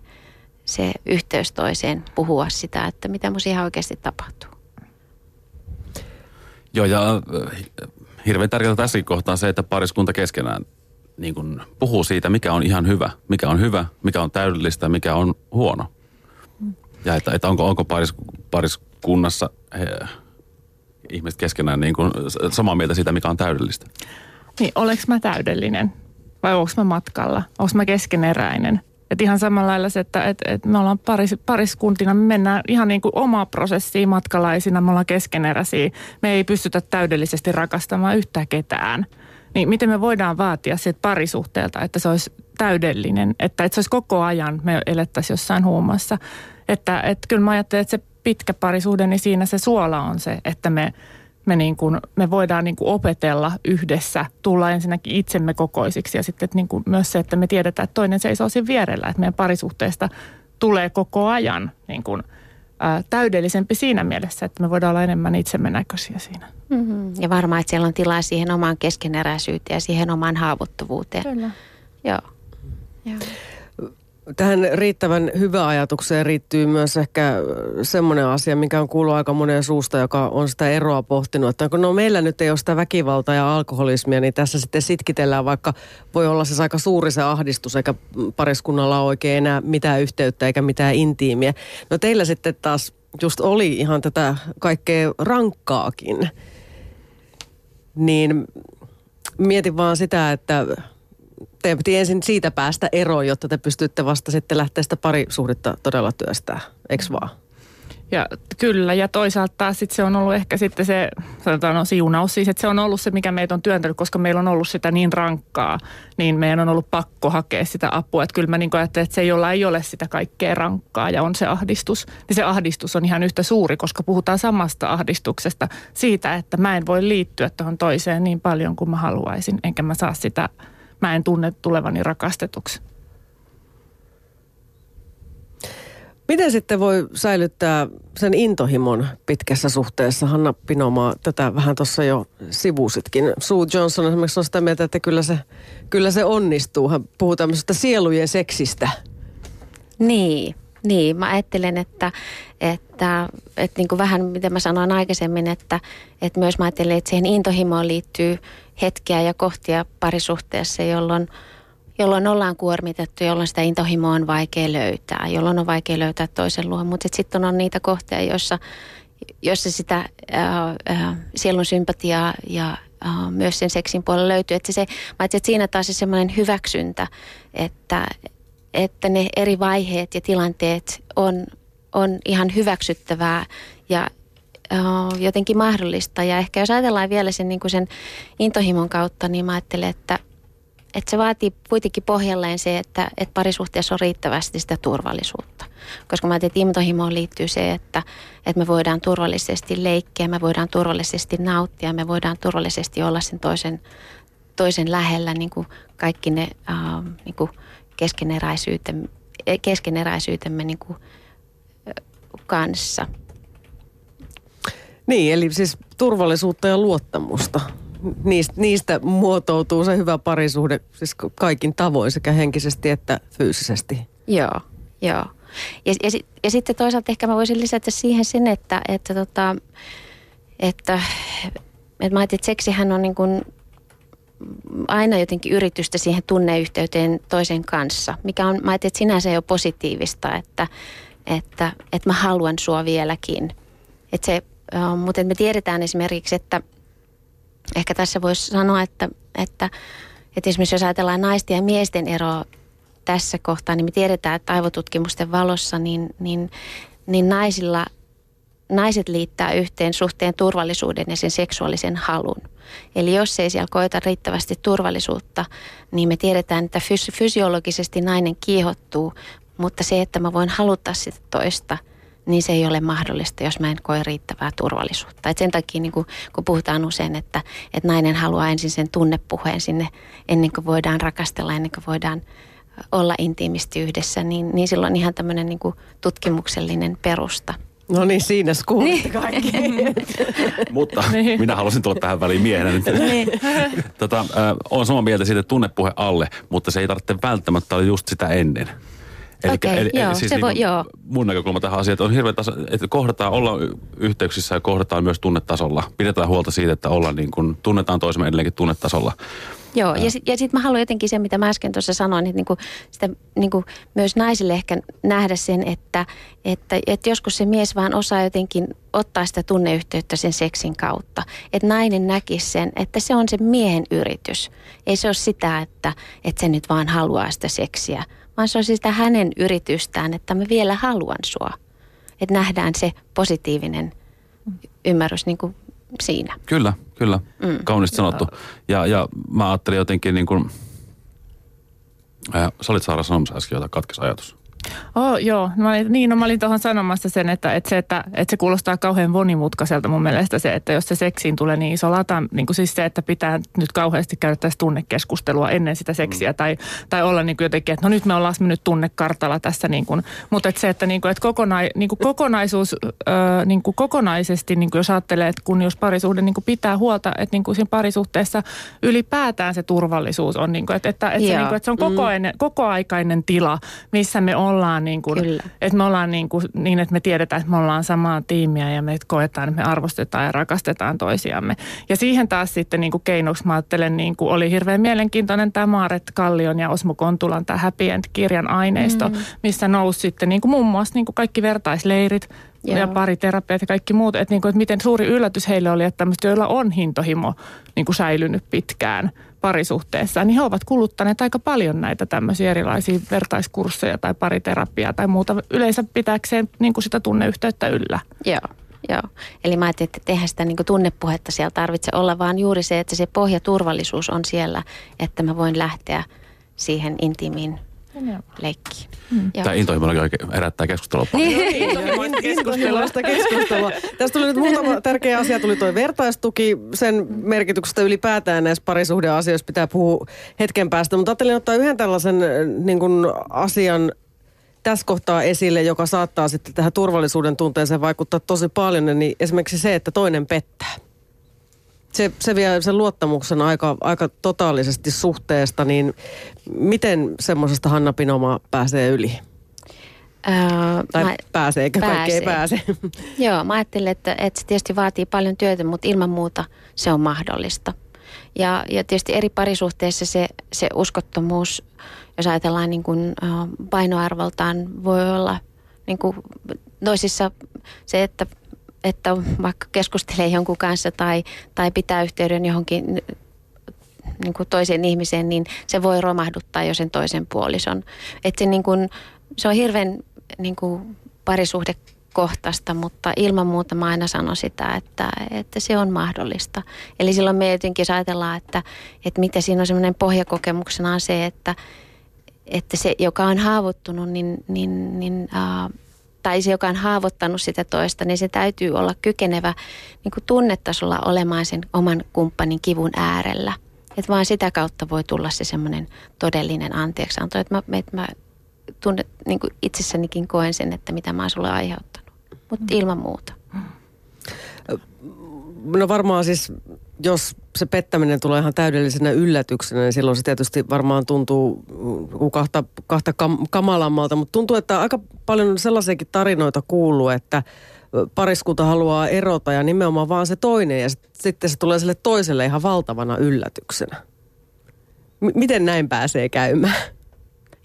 se yhteys toiseen puhua sitä, että mitä mun ihan oikeasti tapahtuu? Joo, ja äh, hirveän tärkeää tässä kohtaa se, että pariskunta keskenään niin kuin puhuu siitä, mikä on ihan hyvä, mikä on hyvä, mikä on täydellistä, mikä on huono. Ja että, että onko, onko paris, pariskunnassa he, ihmiset keskenään niin kuin samaa mieltä siitä, mikä on täydellistä. Niin, oleks mä täydellinen? Vai onko mä matkalla? Onko mä keskeneräinen? Et ihan samalla lailla se, että et, et me ollaan paris, pariskuntina, me mennään ihan niin kuin omaa prosessiin matkalaisina, me ollaan keskeneräisiä. Me ei pystytä täydellisesti rakastamaan yhtään ketään. Niin miten me voidaan vaatia siitä parisuhteelta, että se olisi täydellinen, että, että se olisi koko ajan, me elettäisiin jossain huumassa. Että, että kyllä mä ajattelen, että se pitkä parisuhde, niin siinä se suola on se, että me me, niin kuin, me voidaan niin kuin opetella yhdessä, tulla ensinnäkin itsemme kokoisiksi ja sitten niin kuin myös se, että me tiedetään, että toinen seisoo siinä vierellä, että meidän parisuhteesta tulee koko ajan niin kuin, ää, täydellisempi siinä mielessä, että me voidaan olla enemmän itsemme näköisiä siinä. Mm-hmm. Ja varmaan, että siellä on tilaa siihen omaan keskeneräisyyteen ja siihen omaan haavoittuvuuteen. Kyllä. Joo. Joo. Tähän riittävän hyvä ajatukseen riittyy myös ehkä semmoinen asia, mikä on kuullut aika monen suusta, joka on sitä eroa pohtinut. Että kun no meillä nyt ei ole sitä väkivaltaa ja alkoholismia, niin tässä sitten sitkitellään, vaikka voi olla se aika suuri se ahdistus, eikä pariskunnalla ole oikein enää mitään yhteyttä eikä mitään intiimiä. No teillä sitten taas just oli ihan tätä kaikkea rankkaakin. Niin mietin vaan sitä, että teidän piti ensin siitä päästä eroon, jotta te pystytte vasta sitten lähteä sitä parisuhdetta todella työstää, eikö vaan? Ja kyllä, ja toisaalta taas sit se on ollut ehkä sitten se, sanotaan no siunaus siis, että se on ollut se, mikä meitä on työntänyt, koska meillä on ollut sitä niin rankkaa, niin meidän on ollut pakko hakea sitä apua. Että kyllä mä niin ajattelen, että se, jolla ei ole sitä kaikkea rankkaa ja on se ahdistus, niin se ahdistus on ihan yhtä suuri, koska puhutaan samasta ahdistuksesta siitä, että mä en voi liittyä tuohon toiseen niin paljon kuin mä haluaisin, enkä mä saa sitä mä en tunne tulevani rakastetuksi. Miten sitten voi säilyttää sen intohimon pitkässä suhteessa? Hanna Pinomaa tätä vähän tuossa jo sivusitkin. Sue Johnson esimerkiksi on sitä mieltä, että kyllä se, kyllä se onnistuu. Hän puhuu tämmöisestä sielujen seksistä. Niin, niin, mä ajattelen, että, että, että niin kuin vähän mitä mä sanoin aikaisemmin, että, että myös mä ajattelen, että siihen intohimoon liittyy hetkiä ja kohtia parisuhteessa, jolloin, jolloin ollaan kuormitettu, jolloin sitä intohimoa on vaikea löytää, jolloin on vaikea löytää toisen luo. Mutta sitten on niitä kohtia, joissa, joissa sitä ää, ää, sielun sympatiaa ja ää, myös sen seksin puolella löytyy. Että se, mä että siinä taas se semmoinen hyväksyntä, että, että ne eri vaiheet ja tilanteet on on ihan hyväksyttävää ja jotenkin mahdollista. Ja ehkä jos ajatellaan vielä sen, niin kuin sen intohimon kautta, niin mä ajattelen, että, että se vaatii kuitenkin pohjalleen se, että, että parisuhteessa on riittävästi sitä turvallisuutta. Koska mä ajattelen, että intohimoon liittyy se, että, että me voidaan turvallisesti leikkiä, me voidaan turvallisesti nauttia, me voidaan turvallisesti olla sen toisen, toisen lähellä niin kuin kaikki ne äh, niin kuin keskeneräisyytemme, keskeneräisyytemme niin kuin, kanssa. Niin, eli siis turvallisuutta ja luottamusta. Niistä, niistä muotoutuu se hyvä parisuhde siis kaikin tavoin sekä henkisesti että fyysisesti. Joo, joo. Ja, ja, ja sitten toisaalta ehkä mä voisin lisätä siihen sen, että, että, tota, että, että mä ajattelin, että seksihän on niin kuin aina jotenkin yritystä siihen tunneyhteyteen toisen kanssa, mikä on, mä ajattelin, että sinänsä jo positiivista, että, että, että mä haluan sua vieläkin. Että se, mutta me tiedetään esimerkiksi, että ehkä tässä voisi sanoa, että, että, että esimerkiksi jos ajatellaan naisten ja miesten eroa tässä kohtaa, niin me tiedetään, että aivotutkimusten valossa niin, niin, niin naisilla – naiset liittää yhteen suhteen turvallisuuden ja sen seksuaalisen halun. Eli jos ei siellä koeta riittävästi turvallisuutta, niin me tiedetään, että fys- fysiologisesti nainen kiihottuu, mutta se, että mä voin haluttaa sitä toista, niin se ei ole mahdollista, jos mä en koe riittävää turvallisuutta. Et sen takia, niin kun, kun puhutaan usein, että, että nainen haluaa ensin sen tunnepuheen sinne ennen kuin voidaan rakastella, ennen kuin voidaan olla intiimisti yhdessä, niin, niin silloin ihan tämmöinen niin tutkimuksellinen perusta – No niin, siinä kuulitte niin. kaikki. Mutta niin. minä halusin tulla tähän väliin miehenä nyt. Niin. tota, äh, olen samaa mieltä siitä tunnepuhe alle, mutta se ei tarvitse välttämättä olla just sitä ennen. Eli, okay, eli, joo, siis se niin voi, joo. mun näkökulma tähän asiaan, että on hirveän tasa, että kohdataan olla yhteyksissä ja kohdataan myös tunnetasolla. Pidetään huolta siitä, että ollaan niin kuin, tunnetaan toisemme edelleenkin tunnetasolla. Joo, ja, sit, ja sitten mä haluan jotenkin se, mitä mä äsken tuossa sanoin, että niinku, sitä, niinku, myös naisille ehkä nähdä sen, että, että, että joskus se mies vaan osaa jotenkin ottaa sitä tunneyhteyttä sen seksin kautta. Että nainen näkisi sen, että se on se miehen yritys. Ei se ole sitä, että, että se nyt vaan haluaa sitä seksiä, vaan se on sitä hänen yritystään, että mä vielä haluan sua. Että nähdään se positiivinen ymmärrys niin kuin siinä. Kyllä, kyllä. Mm. Kauniisti sanottu. Ja, ja mä ajattelin jotenkin niin kuin, äh, sä olit Saara sanomassa äsken, jota katkes ajatus. Oh, joo, mä olin, niin no mä olin tuohon sanomassa sen, että, että, se, että, että se kuulostaa kauhean monimutkaiselta mun mielestä se, että jos se seksiin tulee niin iso lata, niin kuin siis se, että pitää nyt kauheasti käydä tässä tunnekeskustelua ennen sitä seksiä mm. tai, tai olla niin kuin jotenkin, että no nyt me ollaan mennyt tunnekartalla tässä niin kuin, mutta että se, että, niin kuin, että kokona, niin kuin kokonaisuus, ö, niin kuin kokonaisesti, niin kuin jos ajattelee, että kun jos parisuhde niin kuin pitää huolta, että niin kuin siinä parisuhteessa ylipäätään se turvallisuus on, niin kuin, että, että, että, se, niin kuin, että se on koko, mm. kokoaikainen tila, missä me ollaan niin kuin, että me ollaan niin, kuin, niin, että me tiedetään, että me ollaan samaa tiimiä ja me koetaan, että me arvostetaan ja rakastetaan toisiamme. Ja siihen taas sitten niin kuin keinoksi mä ajattelen, niin kuin oli hirveän mielenkiintoinen tämä Maaret Kallion ja Osmo Kontulan tämä Happy End-kirjan aineisto, mm. missä nousi sitten niin kuin muun muassa niin kuin kaikki vertaisleirit, Joo. ja pariterapiat ja kaikki muut, että, niin kuin, että miten suuri yllätys heille oli, että tämmöistä, joilla on hintohimo niin kuin säilynyt pitkään parisuhteessa, niin he ovat kuluttaneet aika paljon näitä tämmöisiä erilaisia vertaiskursseja tai pariterapiaa tai muuta yleensä pitääkseen niin kuin sitä tunneyhteyttä yllä. Joo. Joo, eli mä ajattelin, että tehdään sitä niin tunnepuhetta siellä tarvitse olla, vaan juuri se, että se pohjaturvallisuus on siellä, että mä voin lähteä siihen intiimiin leikkiin. Mm. Tämä intohimo herättää keskustelua paljon. Niin, intohimoista keskustelua. Tästä tuli nyt muutama tärkeä asia. Tuli tuo vertaistuki. Sen merkityksestä ylipäätään näissä parisuhdeasioissa pitää puhua hetken päästä. Mutta ajattelin ottaa yhden tällaisen äh, niin kuin asian tässä kohtaa esille, joka saattaa sitten tähän turvallisuuden tunteeseen vaikuttaa tosi paljon, niin esimerkiksi se, että toinen pettää se, se vie sen luottamuksen aika, aika totaalisesti suhteesta, niin miten semmoisesta Hanna Pinoma pääsee yli? Öö, tai mä, pääsee, eikä pääsee. kaikki ei pääse. Joo, mä ajattelin, että, että se tietysti vaatii paljon työtä, mutta ilman muuta se on mahdollista. Ja, ja tietysti eri parisuhteissa se, se uskottomuus, jos ajatellaan niin kuin, painoarvoltaan, voi olla niin kuin toisissa se, että että vaikka keskustelee jonkun kanssa tai, tai pitää yhteyden johonkin niin kuin toiseen ihmiseen, niin se voi romahduttaa jo sen toisen puolison. Että se, niin kuin, se on hirveän niin kuin, parisuhdekohtaista, mutta ilman muuta mä aina sanon sitä, että, että se on mahdollista. Eli silloin me jotenkin ajatellaan, että, että mitä siinä on semmoinen pohjakokemuksena on se, että, että se, joka on haavoittunut, niin, niin, niin uh, tai se, joka on haavoittanut sitä toista, niin se täytyy olla kykenevä niin kuin tunnetasolla olemaan sen oman kumppanin kivun äärellä. Että vaan sitä kautta voi tulla se semmoinen todellinen anteeksianto, että mä, että mä tunnet, niin kuin itsessänikin koen sen, että mitä mä oon sulle aiheuttanut. Mutta mm. ilman muuta. No varmaan siis, jos se pettäminen tulee ihan täydellisenä yllätyksenä, niin silloin se tietysti varmaan tuntuu kahta, kahta kam, kamalammalta. Mutta tuntuu, että aika paljon sellaisiakin tarinoita kuuluu, että pariskunta haluaa erota ja nimenomaan vaan se toinen ja sitten se tulee sille toiselle ihan valtavana yllätyksenä. M- miten näin pääsee käymään?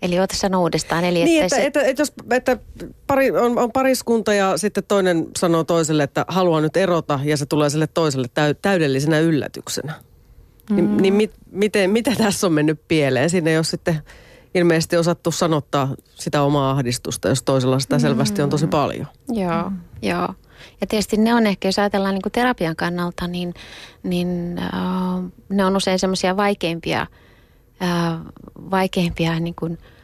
Eli ota sano uudestaan. Eli niin, että, että, että, että, jos, että pari, on, on pariskunta ja sitten toinen sanoo toiselle, että haluaa nyt erota ja se tulee sille toiselle täy, täydellisenä yllätyksenä. Mm. Niin, niin mit, miten, mitä tässä on mennyt pieleen? Siinä ei ole sitten ilmeisesti osattu sanottaa sitä omaa ahdistusta, jos toisella sitä selvästi on tosi paljon. Joo, mm. joo. Ja tietysti ne on ehkä, jos ajatellaan niin kuin terapian kannalta, niin, niin uh, ne on usein semmoisia vaikeimpia, uh, vaikeimpia niin kuin, uh,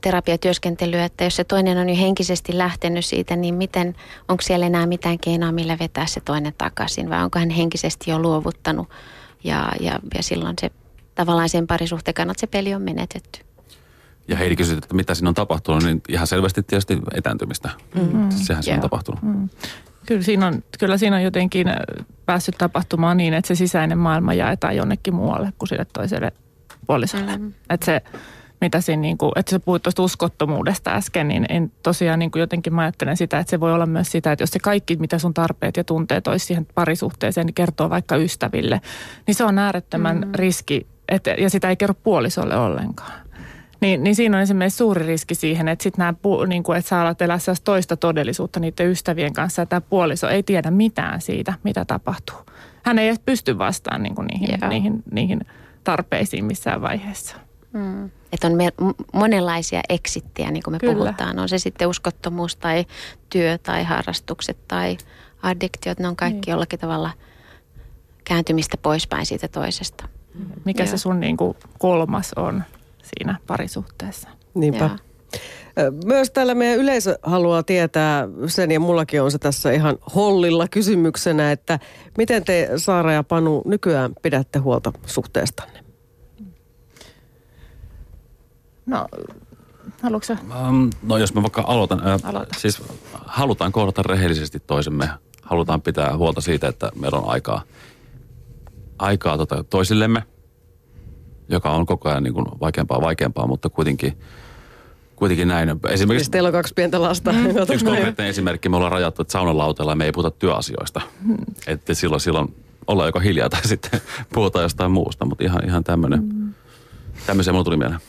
terapiatyöskentelyä, että jos se toinen on jo henkisesti lähtenyt siitä, niin miten, onko siellä enää mitään keinoa, millä vetää se toinen takaisin, vai onko hän henkisesti jo luovuttanut, ja, ja, ja silloin se tavallaan sen parisuhteen kannalta se peli on menetetty. Ja Heidi kysyi, että mitä siinä on tapahtunut, niin ihan selvästi tietysti etääntymistä. Mm-hmm. Sehän se yeah. on tapahtunut. Mm. Kyllä siinä, on, kyllä siinä on jotenkin äh, päässyt tapahtumaan niin, että se sisäinen maailma jaetaan jonnekin muualle kuin sille toiselle puolisolle. Mm-hmm. Että se, mitä siinä niin kuin, että sä puhuit tuosta uskottomuudesta äsken, niin en tosiaan niin kuin jotenkin mä ajattelen sitä, että se voi olla myös sitä, että jos se kaikki, mitä sun tarpeet ja tunteet olisi siihen parisuhteeseen, niin kertoo vaikka ystäville, niin se on äärettömän mm-hmm. riski, että, ja sitä ei kerro puolisolle ollenkaan. Niin, niin siinä on esimerkiksi suuri riski siihen, että sitten nämä, niin kuin, että sä alat elää toista todellisuutta niiden ystävien kanssa, ja tämä puoliso ei tiedä mitään siitä, mitä tapahtuu. Hän ei edes pysty vastaamaan niin kuin niihin, niihin, niihin tarpeisiin missään vaiheessa. Mm. Että on me, monenlaisia eksittiä, niin kuin me Kyllä. puhutaan. On se sitten uskottomuus tai työ tai harrastukset tai addiktiot. Ne on kaikki niin. jollakin tavalla kääntymistä poispäin siitä toisesta. Mikä Joo. se sun niin kuin kolmas on? siinä parisuhteessa. Niinpä. Ja. Myös täällä meidän yleisö haluaa tietää sen, ja mullakin on se tässä ihan hollilla kysymyksenä, että miten te Saara ja Panu nykyään pidätte huolta suhteestanne? No, haluatko um, No jos mä vaikka aloitan. Äh, Aloita. Siis halutaan kohdata rehellisesti toisemme. Halutaan pitää huolta siitä, että meillä on aikaa, aikaa tota, toisillemme – joka on koko ajan niin kuin vaikeampaa vaikeampaa, mutta kuitenkin, kuitenkin näin. Esimerkiksi, siis teillä on kaksi pientä lasta. Mm. Yksi konkreettinen esimerkki, me ollaan rajattu, että saunalautella ja me ei puhuta työasioista. Mm. Että silloin, silloin ollaan joko hiljaa tai sitten puhutaan jostain muusta, mutta ihan, ihan tämmöinen. Mm. Tämmöisiä mulla tuli mieleen.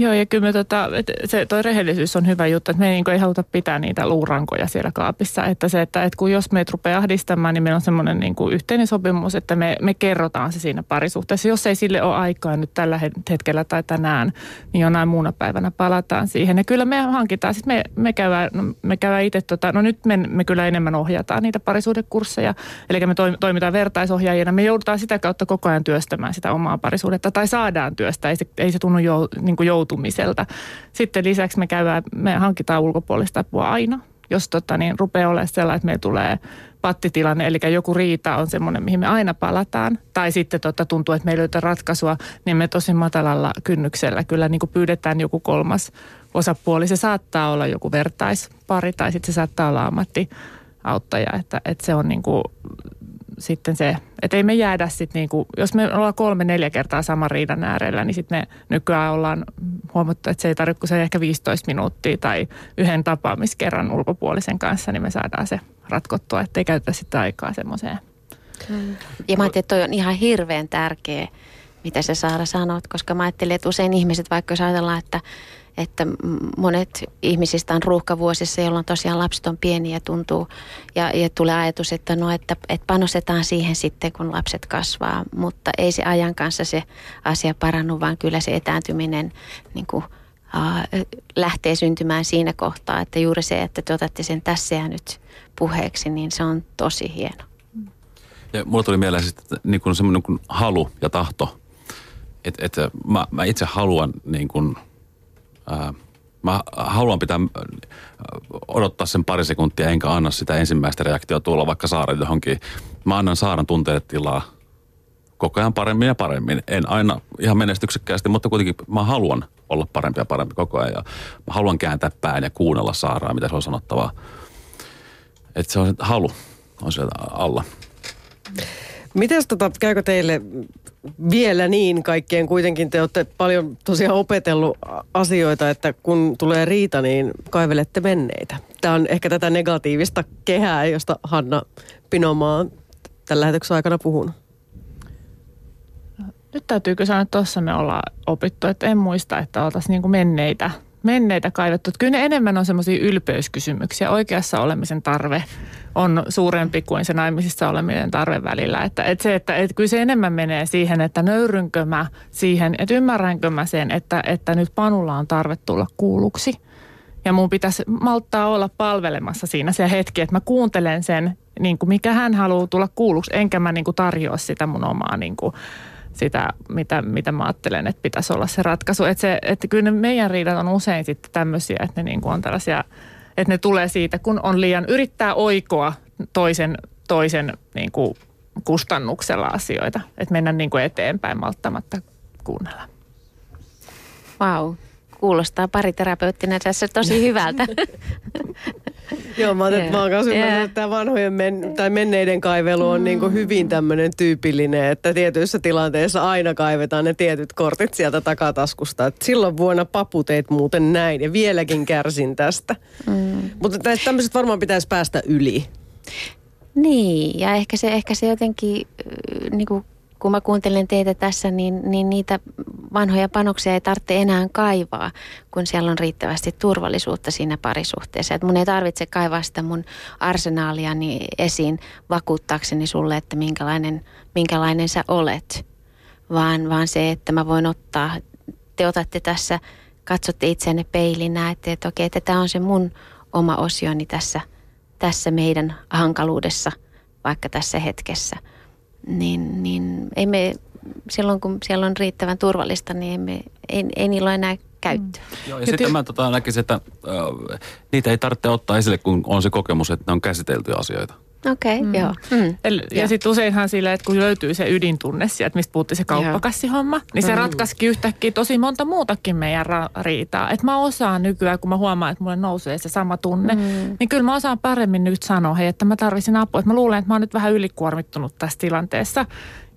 Joo, ja kyllä me tota, se toi rehellisyys on hyvä juttu, että me ei, niin ei haluta pitää niitä luurankoja siellä kaapissa. Että se, että, että kun jos meitä rupeaa ahdistamaan, niin meillä on semmoinen niin yhteinen sopimus, että me, me kerrotaan se siinä parisuhteessa. Jos ei sille ole aikaa nyt tällä hetkellä tai tänään, niin jonain muuna päivänä palataan siihen. Ja kyllä me hankitaan, sitten me, me käydään, no, me käydään itse, tota, no nyt me, me kyllä enemmän ohjataan niitä parisuhdekursseja. Eli me toimitaan vertaisohjaajina. Me joudutaan sitä kautta koko ajan työstämään sitä omaa parisuudetta tai saadaan työstä. Ei se, ei se tunnu jou, niin kuin joutumiselta. Sitten lisäksi me käydään, me hankitaan ulkopuolista apua aina, jos tota, niin rupeaa olemaan sellainen, että meillä tulee pattitilanne, eli joku riita on semmoinen, mihin me aina palataan. Tai sitten tota, tuntuu, että me ei löytä ratkaisua, niin me tosi matalalla kynnyksellä kyllä niin kuin pyydetään joku kolmas osapuoli. Se saattaa olla joku vertaispari tai sitten se saattaa olla ammattiauttaja, että, että se on niin kuin sitten se, että ei me jäädä sitten niinku, jos me ollaan kolme, neljä kertaa saman riidan äärellä, niin sitten me nykyään ollaan huomattu, että se ei tarvitse se ehkä 15 minuuttia tai yhden tapaamiskerran ulkopuolisen kanssa, niin me saadaan se ratkottua, ettei käytetä sitä aikaa semmoiseen. Mm. Ja mä ajattelin, että toi on ihan hirveän tärkeä, mitä sä Saara sanot, koska mä ajattelin, että usein ihmiset, vaikka jos ajatellaan, että että monet ihmisistä on ruuhkavuosissa, jolloin tosiaan lapset on pieniä ja tuntuu, ja, ja tulee ajatus, että no, että, että panostetaan siihen sitten, kun lapset kasvaa, mutta ei se ajan kanssa se asia parannu, vaan kyllä se etääntyminen niin kuin, lähtee syntymään siinä kohtaa, että juuri se, että te otatte sen tässä ja nyt puheeksi, niin se on tosi hieno. Ja mulla tuli mieleen sitten niin kuin semmoinen halu ja tahto. Että et, mä, mä itse haluan niin kuin, ää, mä haluan pitää odottaa sen pari sekuntia, enkä anna sitä ensimmäistä reaktiota tulla vaikka saaren johonkin. Mä annan saaren tunteille tilaa koko ajan paremmin ja paremmin. En aina ihan menestyksekkäästi, mutta kuitenkin mä haluan olla parempi ja parempi koko ajan. Ja mä haluan kääntää pään ja kuunnella saaraa, mitä se on sanottavaa. Että se on halu on sieltä alla. Miten tota, käykö teille vielä niin kaikkien, kuitenkin te olette paljon tosiaan opetellut asioita, että kun tulee riita, niin kaivelette menneitä. Tämä on ehkä tätä negatiivista kehää, josta Hanna Pinomaa tämän lähetyksen aikana puhunut. Nyt täytyykö sanoa, että tuossa me ollaan opittu, että en muista, että oltaisiin niin menneitä, menneitä kaivettu. Kyllä ne enemmän on semmoisia ylpeyskysymyksiä. Oikeassa olemisen tarve on suurempi kuin se naimisissa oleminen tarve välillä. Että, että se, että, että kyllä se enemmän menee siihen, että nöyrynkö mä siihen, että ymmärränkö mä sen, että, että nyt Panulla on tarve tulla kuulluksi. Ja mun pitäisi malttaa olla palvelemassa siinä se hetki, että mä kuuntelen sen, niin kuin mikä hän haluaa tulla kuulluksi, enkä mä niin kuin tarjoa sitä mun omaa niin kuin, sitä, mitä, mitä mä ajattelen, että pitäisi olla se ratkaisu. Että, se, että kyllä ne meidän riidat on usein sitten tämmöisiä, että ne niin kuin on tällaisia, että ne tulee siitä, kun on liian, yrittää oikoa toisen, toisen niin kuin kustannuksella asioita. Että mennä niin kuin eteenpäin malttamatta kuunnella. Vau, kuulostaa pariterapeuttina tässä tosi hyvältä. Joo, mä, yeah. mä oon kanssa yeah. että tämä vanhojen men, tai menneiden kaivelu on niin kuin hyvin tämmöinen tyypillinen, että tietyissä tilanteissa aina kaivetaan ne tietyt kortit sieltä takataskusta. Et silloin vuonna papu teit muuten näin ja vieläkin kärsin tästä. Mm. Mutta tämmöiset varmaan pitäisi päästä yli. Niin, ja ehkä se, ehkä se jotenkin niin kuin kun mä kuuntelen teitä tässä, niin, niin niitä vanhoja panoksia ei tarvitse enää kaivaa, kun siellä on riittävästi turvallisuutta siinä parisuhteessa. Et mun ei tarvitse kaivaa sitä mun arsenaaliani esiin vakuuttaakseni sulle, että minkälainen, minkälainen sä olet, vaan, vaan se, että mä voin ottaa, te otatte tässä, katsotte itseänne peiliin, näette, että okei, että tämä on se mun oma osioni tässä, tässä meidän hankaluudessa, vaikka tässä hetkessä – niin, niin ei me, silloin kun siellä on riittävän turvallista, niin ei, me, ei, ei niillä ole enää käyttöä. Mm. Joo, ja, ja sitten mä tota, näkisin, että äh, niitä ei tarvitse ottaa esille, kun on se kokemus, että ne on käsiteltyjä asioita. Okei, okay, mm. joo. Mm. El, ja, ja sitten useinhan sillä, että kun löytyy se ydintunne sieltä, mistä puhuttiin se kauppakassihomma, niin se mm. ratkaisikin yhtäkkiä tosi monta muutakin meidän ra- riitaa. Että mä osaan nykyään, kun mä huomaan, että mulle nousee se sama tunne, mm. niin kyllä mä osaan paremmin nyt sanoa, hei, että mä tarvisin apua. Että mä luulen, että mä oon nyt vähän ylikuormittunut tässä tilanteessa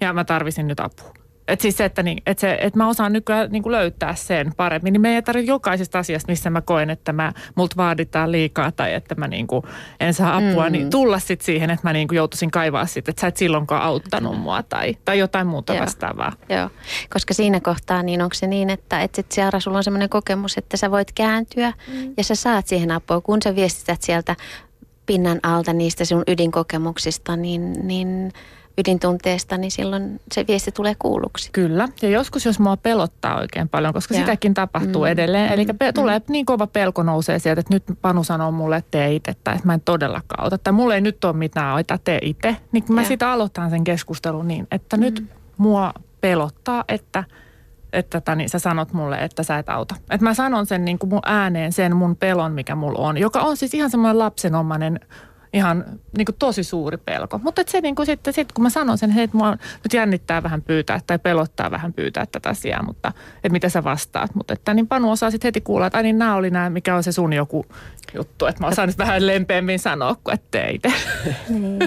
ja mä tarvisin nyt apua. Et siis se, että, niin, et se, et mä osaan nykyään niin kuin löytää sen paremmin, niin me ei tarvitse jokaisesta asiasta, missä mä koen, että mä, multa vaaditaan liikaa tai että mä niin kuin en saa apua, niin mm-hmm. niin tulla sitten siihen, että mä niin kuin joutuisin kaivaa sitten, että sä et silloinkaan auttanut mua tai, tai jotain muuta Joo. vastaavaa. Joo, koska siinä kohtaa niin onko se niin, että, että sit Siara, sulla on semmoinen kokemus, että sä voit kääntyä mm. ja sä saat siihen apua, kun sä viestität sieltä pinnan alta niistä sun ydinkokemuksista, niin, niin – ydintunteesta, niin silloin se viesti tulee kuulluksi. Kyllä. Ja joskus, jos mua pelottaa oikein paljon, koska ja. sitäkin tapahtuu mm. edelleen. Eli pe- mm. tulee niin kova pelko nousee sieltä, että nyt Panu sanoo mulle, että tee itse, tai että mä en todellakaan ota, tai mulle ei nyt ole mitään, ota tee itse. Niin mä sitä aloitan sen keskustelun niin, että mm. nyt mua pelottaa, että että tani, sä sanot mulle, että sä et auta. Että mä sanon sen niin kuin mun ääneen, sen mun pelon, mikä mulla on, joka on siis ihan semmoinen lapsenomainen ihan niin kuin tosi suuri pelko. Mutta se niin kuin sitten, sit, kun mä sanon sen, että mua nyt jännittää vähän pyytää tai pelottaa vähän pyytää tätä asiaa, mutta että mitä sä vastaat. Mutta että niin Panu osaa sitten heti kuulla, että niin nämä oli nämä, mikä on se sun joku juttu. Että mä osaan nyt vähän lempeämmin sanoa kuin että itse. Niin.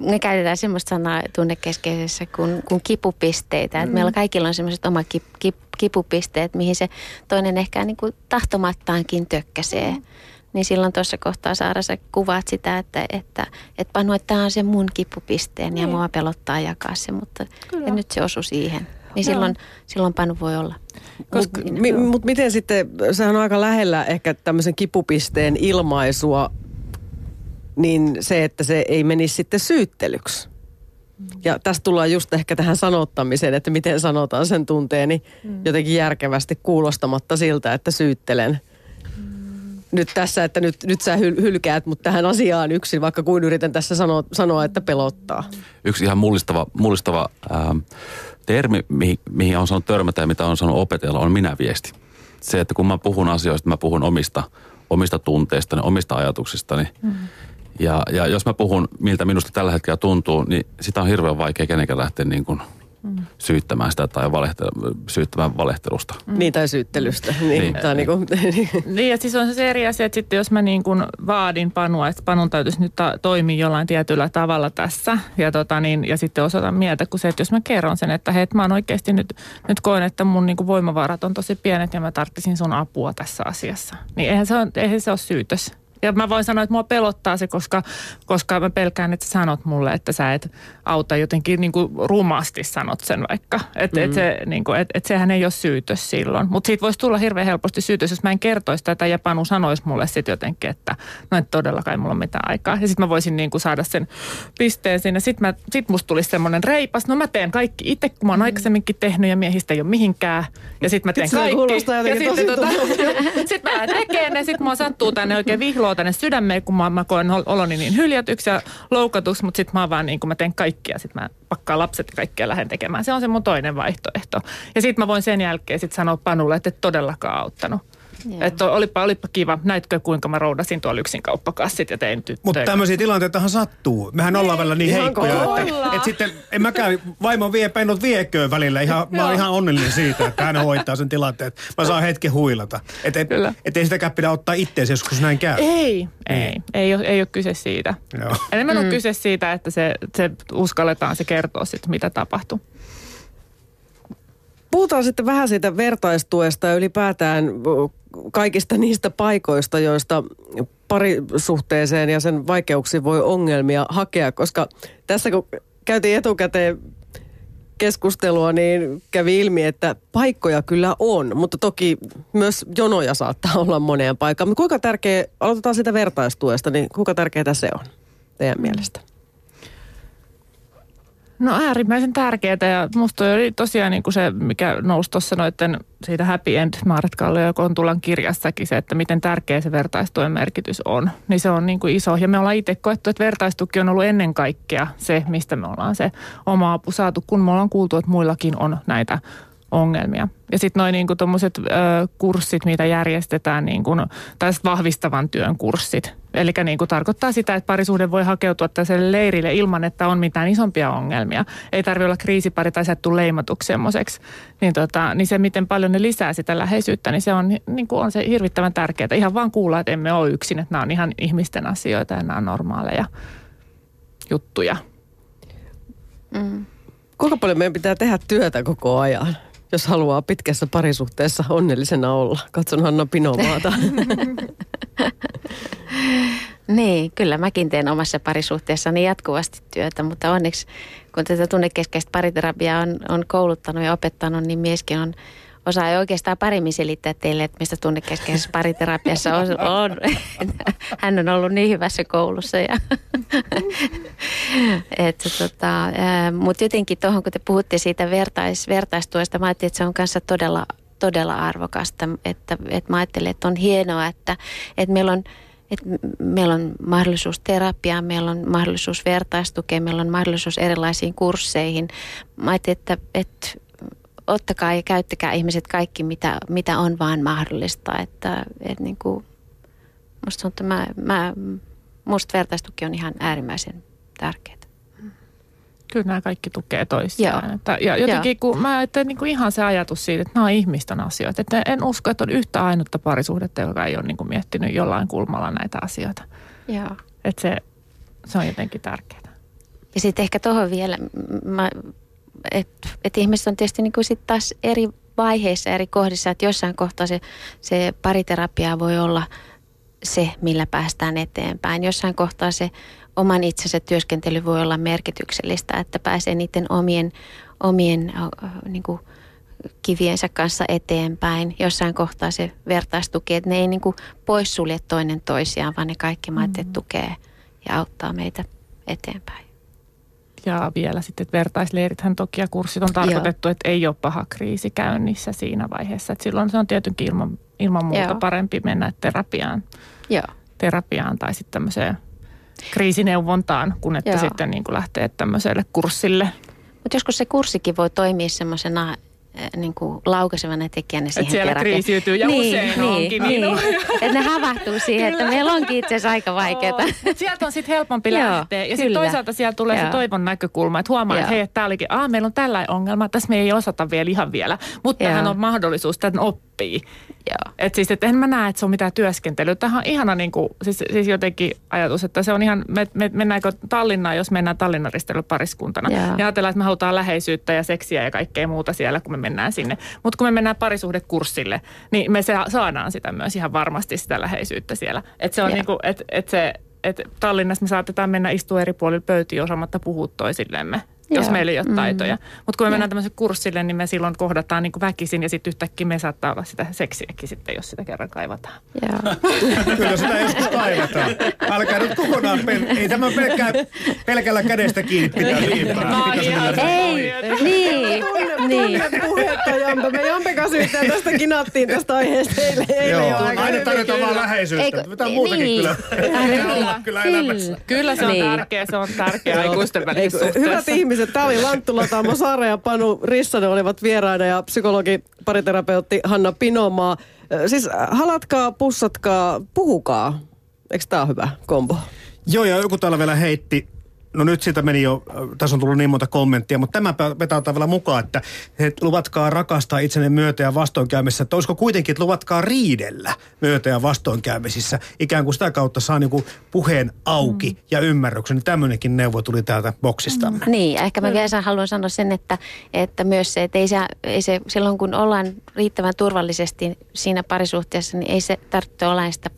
Me käytetään semmoista sanaa tunnekeskeisessä kuin, kuin kipupisteitä. Mm. Että meillä kaikilla on semmoiset omat kip, kip, kipupisteet, mihin se toinen ehkä niin kuin tahtomattaankin tökkäsee. Mm niin silloin tuossa kohtaa Saara sä kuvaat sitä, että, että, että Panu, että tämä on se mun kipupisteen niin. ja mua pelottaa jakaa se, mutta ja nyt se osui siihen. Niin silloin, silloin Panu voi olla. Koska, mi, mutta miten sitten, sehän on aika lähellä ehkä tämmöisen kipupisteen ilmaisua, niin se, että se ei menisi sitten syyttelyksi. Ja tästä tullaan just ehkä tähän sanottamiseen, että miten sanotaan sen tunteeni mm. jotenkin järkevästi kuulostamatta siltä, että syyttelen nyt tässä, että nyt, nyt sä hyl- hylkäät mut tähän asiaan yksin, vaikka kuin yritän tässä sanoa, sanoa että pelottaa. Yksi ihan mullistava, mullistava ähm, termi, mihin, mihin on sanonut törmätä ja mitä on sanonut opetella, on minä-viesti. Se, että kun mä puhun asioista, mä puhun omista, omista tunteistani, omista ajatuksistani. Mm. Ja, ja jos mä puhun, miltä minusta tällä hetkellä tuntuu, niin sitä on hirveän vaikea kenenkään lähteä niin kuin – mm. syyttämään sitä tai valehtel- syyttämään valehtelusta. Mm. Niin, tai syyttelystä. Niin, niin. Tai niin, kuin, niin, ja siis on se eri asia, että sitten jos mä niin kuin vaadin Panua, että Panun täytyisi nyt ta- toimia jollain tietyllä tavalla tässä, ja, tota niin, ja sitten osoitan mieltä, kun se, että jos mä kerron sen, että hei, että mä oon oikeasti nyt, nyt koen, että mun niin kuin voimavarat on tosi pienet ja mä tarttisin sun apua tässä asiassa. Niin eihän se, on, eihän se ole syytös. Ja mä voin sanoa, että mua pelottaa se, koska, koska mä pelkään, että sä sanot mulle, että sä et auta jotenkin niin kuin rumasti sanot sen vaikka. Että mm. et se, niin kuin, et, et sehän ei ole syytös silloin. Mutta siitä voisi tulla hirveän helposti syytös, jos mä en kertoisi tätä ja Panu sanoisi mulle sitten jotenkin, että no et todellakaan mulla ole mitään aikaa. Ja sitten mä voisin niin kuin saada sen pisteen sinne. Sitten sit musta tulisi semmoinen reipas, no mä teen kaikki itse, kun mä oon mm. aikaisemminkin tehnyt ja miehistä ei ole mihinkään. Ja sitten mä teen kaikki. Ja sitten tota, sit mä tekee ne, sitten mua sattuu tänne oikein vihlo tuo tänne sydämeen, kun mä, mä koen oloni niin hyljätyksi ja loukatuksi, mutta sitten mä vaan niin kuin mä teen kaikkia, sitten mä pakkaan lapset ja kaikkea lähden tekemään. Se on se mun toinen vaihtoehto. Ja sitten mä voin sen jälkeen sitten sanoa Panulle, että et todellakaan auttanut. Että olipa, olipa kiva. Näitkö kuinka mä roudasin tuolla yksin kauppakassit ja tein tyttöjä. Mutta tämmöisiä tilanteitahan sattuu. Mehän ollaan välillä niin heikkoja, että, että, sitten en mäkään, vaimo vie pennut vieköön välillä. Ihan, mä oon ihan onnellinen siitä, että hän hoitaa sen tilanteen. Mä saan hetken huilata. Että et, et ei sitäkään pidä ottaa itteensä, joskus näin käy. Ei, ei. Ei, ei, ole, ei ole kyse siitä. Joo. Enemmän mm. on kyse siitä, että se, se uskalletaan se kertoa sitten, mitä tapahtuu. Puhutaan sitten vähän siitä vertaistuesta ja ylipäätään kaikista niistä paikoista, joista parisuhteeseen ja sen vaikeuksiin voi ongelmia hakea, koska tässä kun käytiin etukäteen keskustelua, niin kävi ilmi, että paikkoja kyllä on, mutta toki myös jonoja saattaa olla moneen paikkaan. Mutta kuinka tärkeä, aloitetaan sitä vertaistuesta, niin kuinka tärkeää se on teidän mielestä? No äärimmäisen tärkeää ja musta oli tosiaan niin kuin se, mikä nousi tuossa noiden siitä Happy End Maaret Kallio ja Kontulan kirjassakin se, että miten tärkeä se vertaistuen merkitys on. Niin se on niin kuin iso ja me ollaan itse koettu, että vertaistuki on ollut ennen kaikkea se, mistä me ollaan se oma apu saatu, kun me ollaan kuultu, että muillakin on näitä ongelmia. Ja sitten noin niinku tuommoiset kurssit, mitä järjestetään, niinku, tai vahvistavan työn kurssit. Eli niinku tarkoittaa sitä, että parisuhde voi hakeutua tällaiselle leirille ilman, että on mitään isompia ongelmia. Ei tarvitse olla kriisipari tai sattu leimatuksi semmoiseksi. Niin, tota, niin se, miten paljon ne lisää sitä läheisyyttä, niin se on, niinku on se hirvittävän tärkeää. Ihan vaan kuulla, että emme ole yksin, että nämä on ihan ihmisten asioita ja nämä on normaaleja juttuja. Mm. Kuinka paljon meidän pitää tehdä työtä koko ajan? Jos haluaa pitkässä parisuhteessa onnellisena olla. Katson Hanna Pinomaata. niin, kyllä mäkin teen omassa parisuhteessani jatkuvasti työtä, mutta onneksi kun tätä tunnekeskeistä pariterapiaa on, on kouluttanut ja opettanut, niin mieskin on osaa oikeastaan paremmin selittää teille, että mistä tunnekeskeisessä pariterapiassa on. on. Hän on ollut niin hyvässä koulussa. Ja että tota, mutta jotenkin tuohon, kun te puhutte siitä vertais, vertaistuesta, mä ajattelin, että se on kanssa todella, todella arvokasta. Että, että mä ajattelen, että on hienoa, että, että meillä on että meillä on mahdollisuus terapiaan, meillä on mahdollisuus vertaistukeen, meillä on mahdollisuus erilaisiin kursseihin. Mä ajattelin, että, että ottakaa ja käyttäkää ihmiset kaikki, mitä, mitä on vaan mahdollista. Että, että niin kuin, musta, on, että mä, mä, musta vertaistuki on ihan äärimmäisen tärkeää. Kyllä nämä kaikki tukee toisiaan. Että, ja jotenkin kun mä että niin kuin ihan se ajatus siitä, että nämä on ihmisten asioita. Että en usko, että on yhtä ainutta parisuhdetta, joka ei ole niin kuin miettinyt jollain kulmalla näitä asioita. Joo. Että se, se on jotenkin tärkeää. Ja sitten ehkä tuohon vielä, mä että et ihmiset on tietysti niin kuin sit taas eri vaiheissa, eri kohdissa, että jossain kohtaa se, se pariterapia voi olla se, millä päästään eteenpäin. Jossain kohtaa se oman itsensä työskentely voi olla merkityksellistä, että pääsee niiden omien, omien niin kuin kiviensä kanssa eteenpäin. Jossain kohtaa se vertaistuki, että ne ei niin kuin poissulje toinen toisiaan, vaan ne kaikki mm-hmm. tukee ja auttaa meitä eteenpäin. Ja vielä sitten että vertaisleirithän toki ja kurssit on tarkoitettu, Joo. että ei ole paha kriisi käynnissä siinä vaiheessa. Että silloin se on tietenkin ilman, ilman muuta Joo. parempi mennä terapiaan, Joo. terapiaan tai sitten tämmöiseen kriisineuvontaan, kun että Joo. sitten niin kuin lähtee tämmöiselle kurssille. Mutta joskus se kurssikin voi toimia semmoisena niin kuin laukaisevana tekijänä siihen Et siellä terapiaan. kriisiytyy ja niin, usein niin, onkin niin. niin. Että ne havahtuu siihen, että meillä onkin itse asiassa aika vaikeaa. Oh, sieltä on sitten helpompi lähteä. Ja sitten toisaalta sieltä tulee Joo. se toivon näkökulma, että huomaa, Joo. että hei, tämä olikin, ah, meillä on tällainen ongelma, tässä me ei osata vielä ihan vielä. Mutta tähän on mahdollisuus, tämän oppii. Joo. Et siis, että en mä näe, että se on mitään työskentelyä. Tähän on ihana niin kuin, siis, siis jotenkin ajatus, että se on ihan, me, me, mennäänkö Tallinnaan, jos mennään Tallinnan pariskuntana. Joo. Ja ajatellaan, että me halutaan läheisyyttä ja seksiä ja kaikkea muuta siellä, kun me mennään sinne. Mutta kun me mennään parisuhdekurssille, niin me se, saadaan sitä myös ihan varmasti sitä läheisyyttä siellä. Että se on niin kuin, että et se, että Tallinnassa me saatetaan mennä istua eri puolilla pöytiä osaamatta puhua toisillemme jos Joo. meillä ei ole mm. taitoja. Mutta kun me mennään tämmöiselle kurssille, niin me silloin kohdataan niin kuin väkisin ja sitten yhtäkkiä me saattaa olla sitä seksiäkin sitten, jos sitä kerran kaivataan. Joo. Kyllä sitä joskus kaivataan. Älkää nyt kokonaan, pel- ei tämä pelkkää, pelkällä kädestä kiinni pitää liipää. Ei, niin. niin. puhetta Jampe. Me Jampe kanssa yhteen tästä kinattiin tästä aiheesta eilen. eilen Joo, aina tarjotaan vaan läheisyyttä. Mitä muutakin niin. kyllä, kyllä, kyllä elämässä. Kyllä se on niin. tärkeä, se on tärkeä aikuisten välisessä Hyvät ihmiset, terveiset. Tämä oli Lanttula, Taamo Saara ja Panu Rissanen olivat vieraina ja psykologi, pariterapeutti Hanna Pinomaa. Siis halatkaa, pussatkaa, puhukaa. Eikö tämä hyvä kombo? Joo, ja joku täällä vielä heitti No nyt siitä meni jo, tässä on tullut niin monta kommenttia, mutta tämä vetää vielä mukaan, että he luvatkaa rakastaa itsenne myötä ja vastoinkäymissä. Että olisiko kuitenkin, että luvatkaa riidellä myötä ja vastoinkäymisissä. Ikään kuin sitä kautta saa niinku puheen auki mm. ja ymmärryksen. Niin tämmöinenkin neuvo tuli täältä boksistamme. Mm. Niin, ehkä mä vielä haluan sanoa sen, että, että myös se, että ei se, ei se, silloin kun ollaan riittävän turvallisesti siinä parisuhteessa, niin ei se tarvitse olla sitä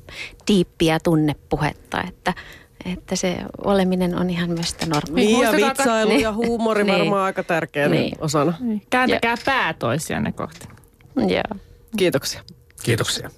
diippiä tunnepuhetta, että – että se oleminen on ihan myös sitä normaalia. Niin, ja vitsailu niin. ja huumori niin. varmaan aika tärkeä niin. osana. Niin. Kääntäkää pää toisianne kohti. Joo. Kiitoksia. Kiitoksia.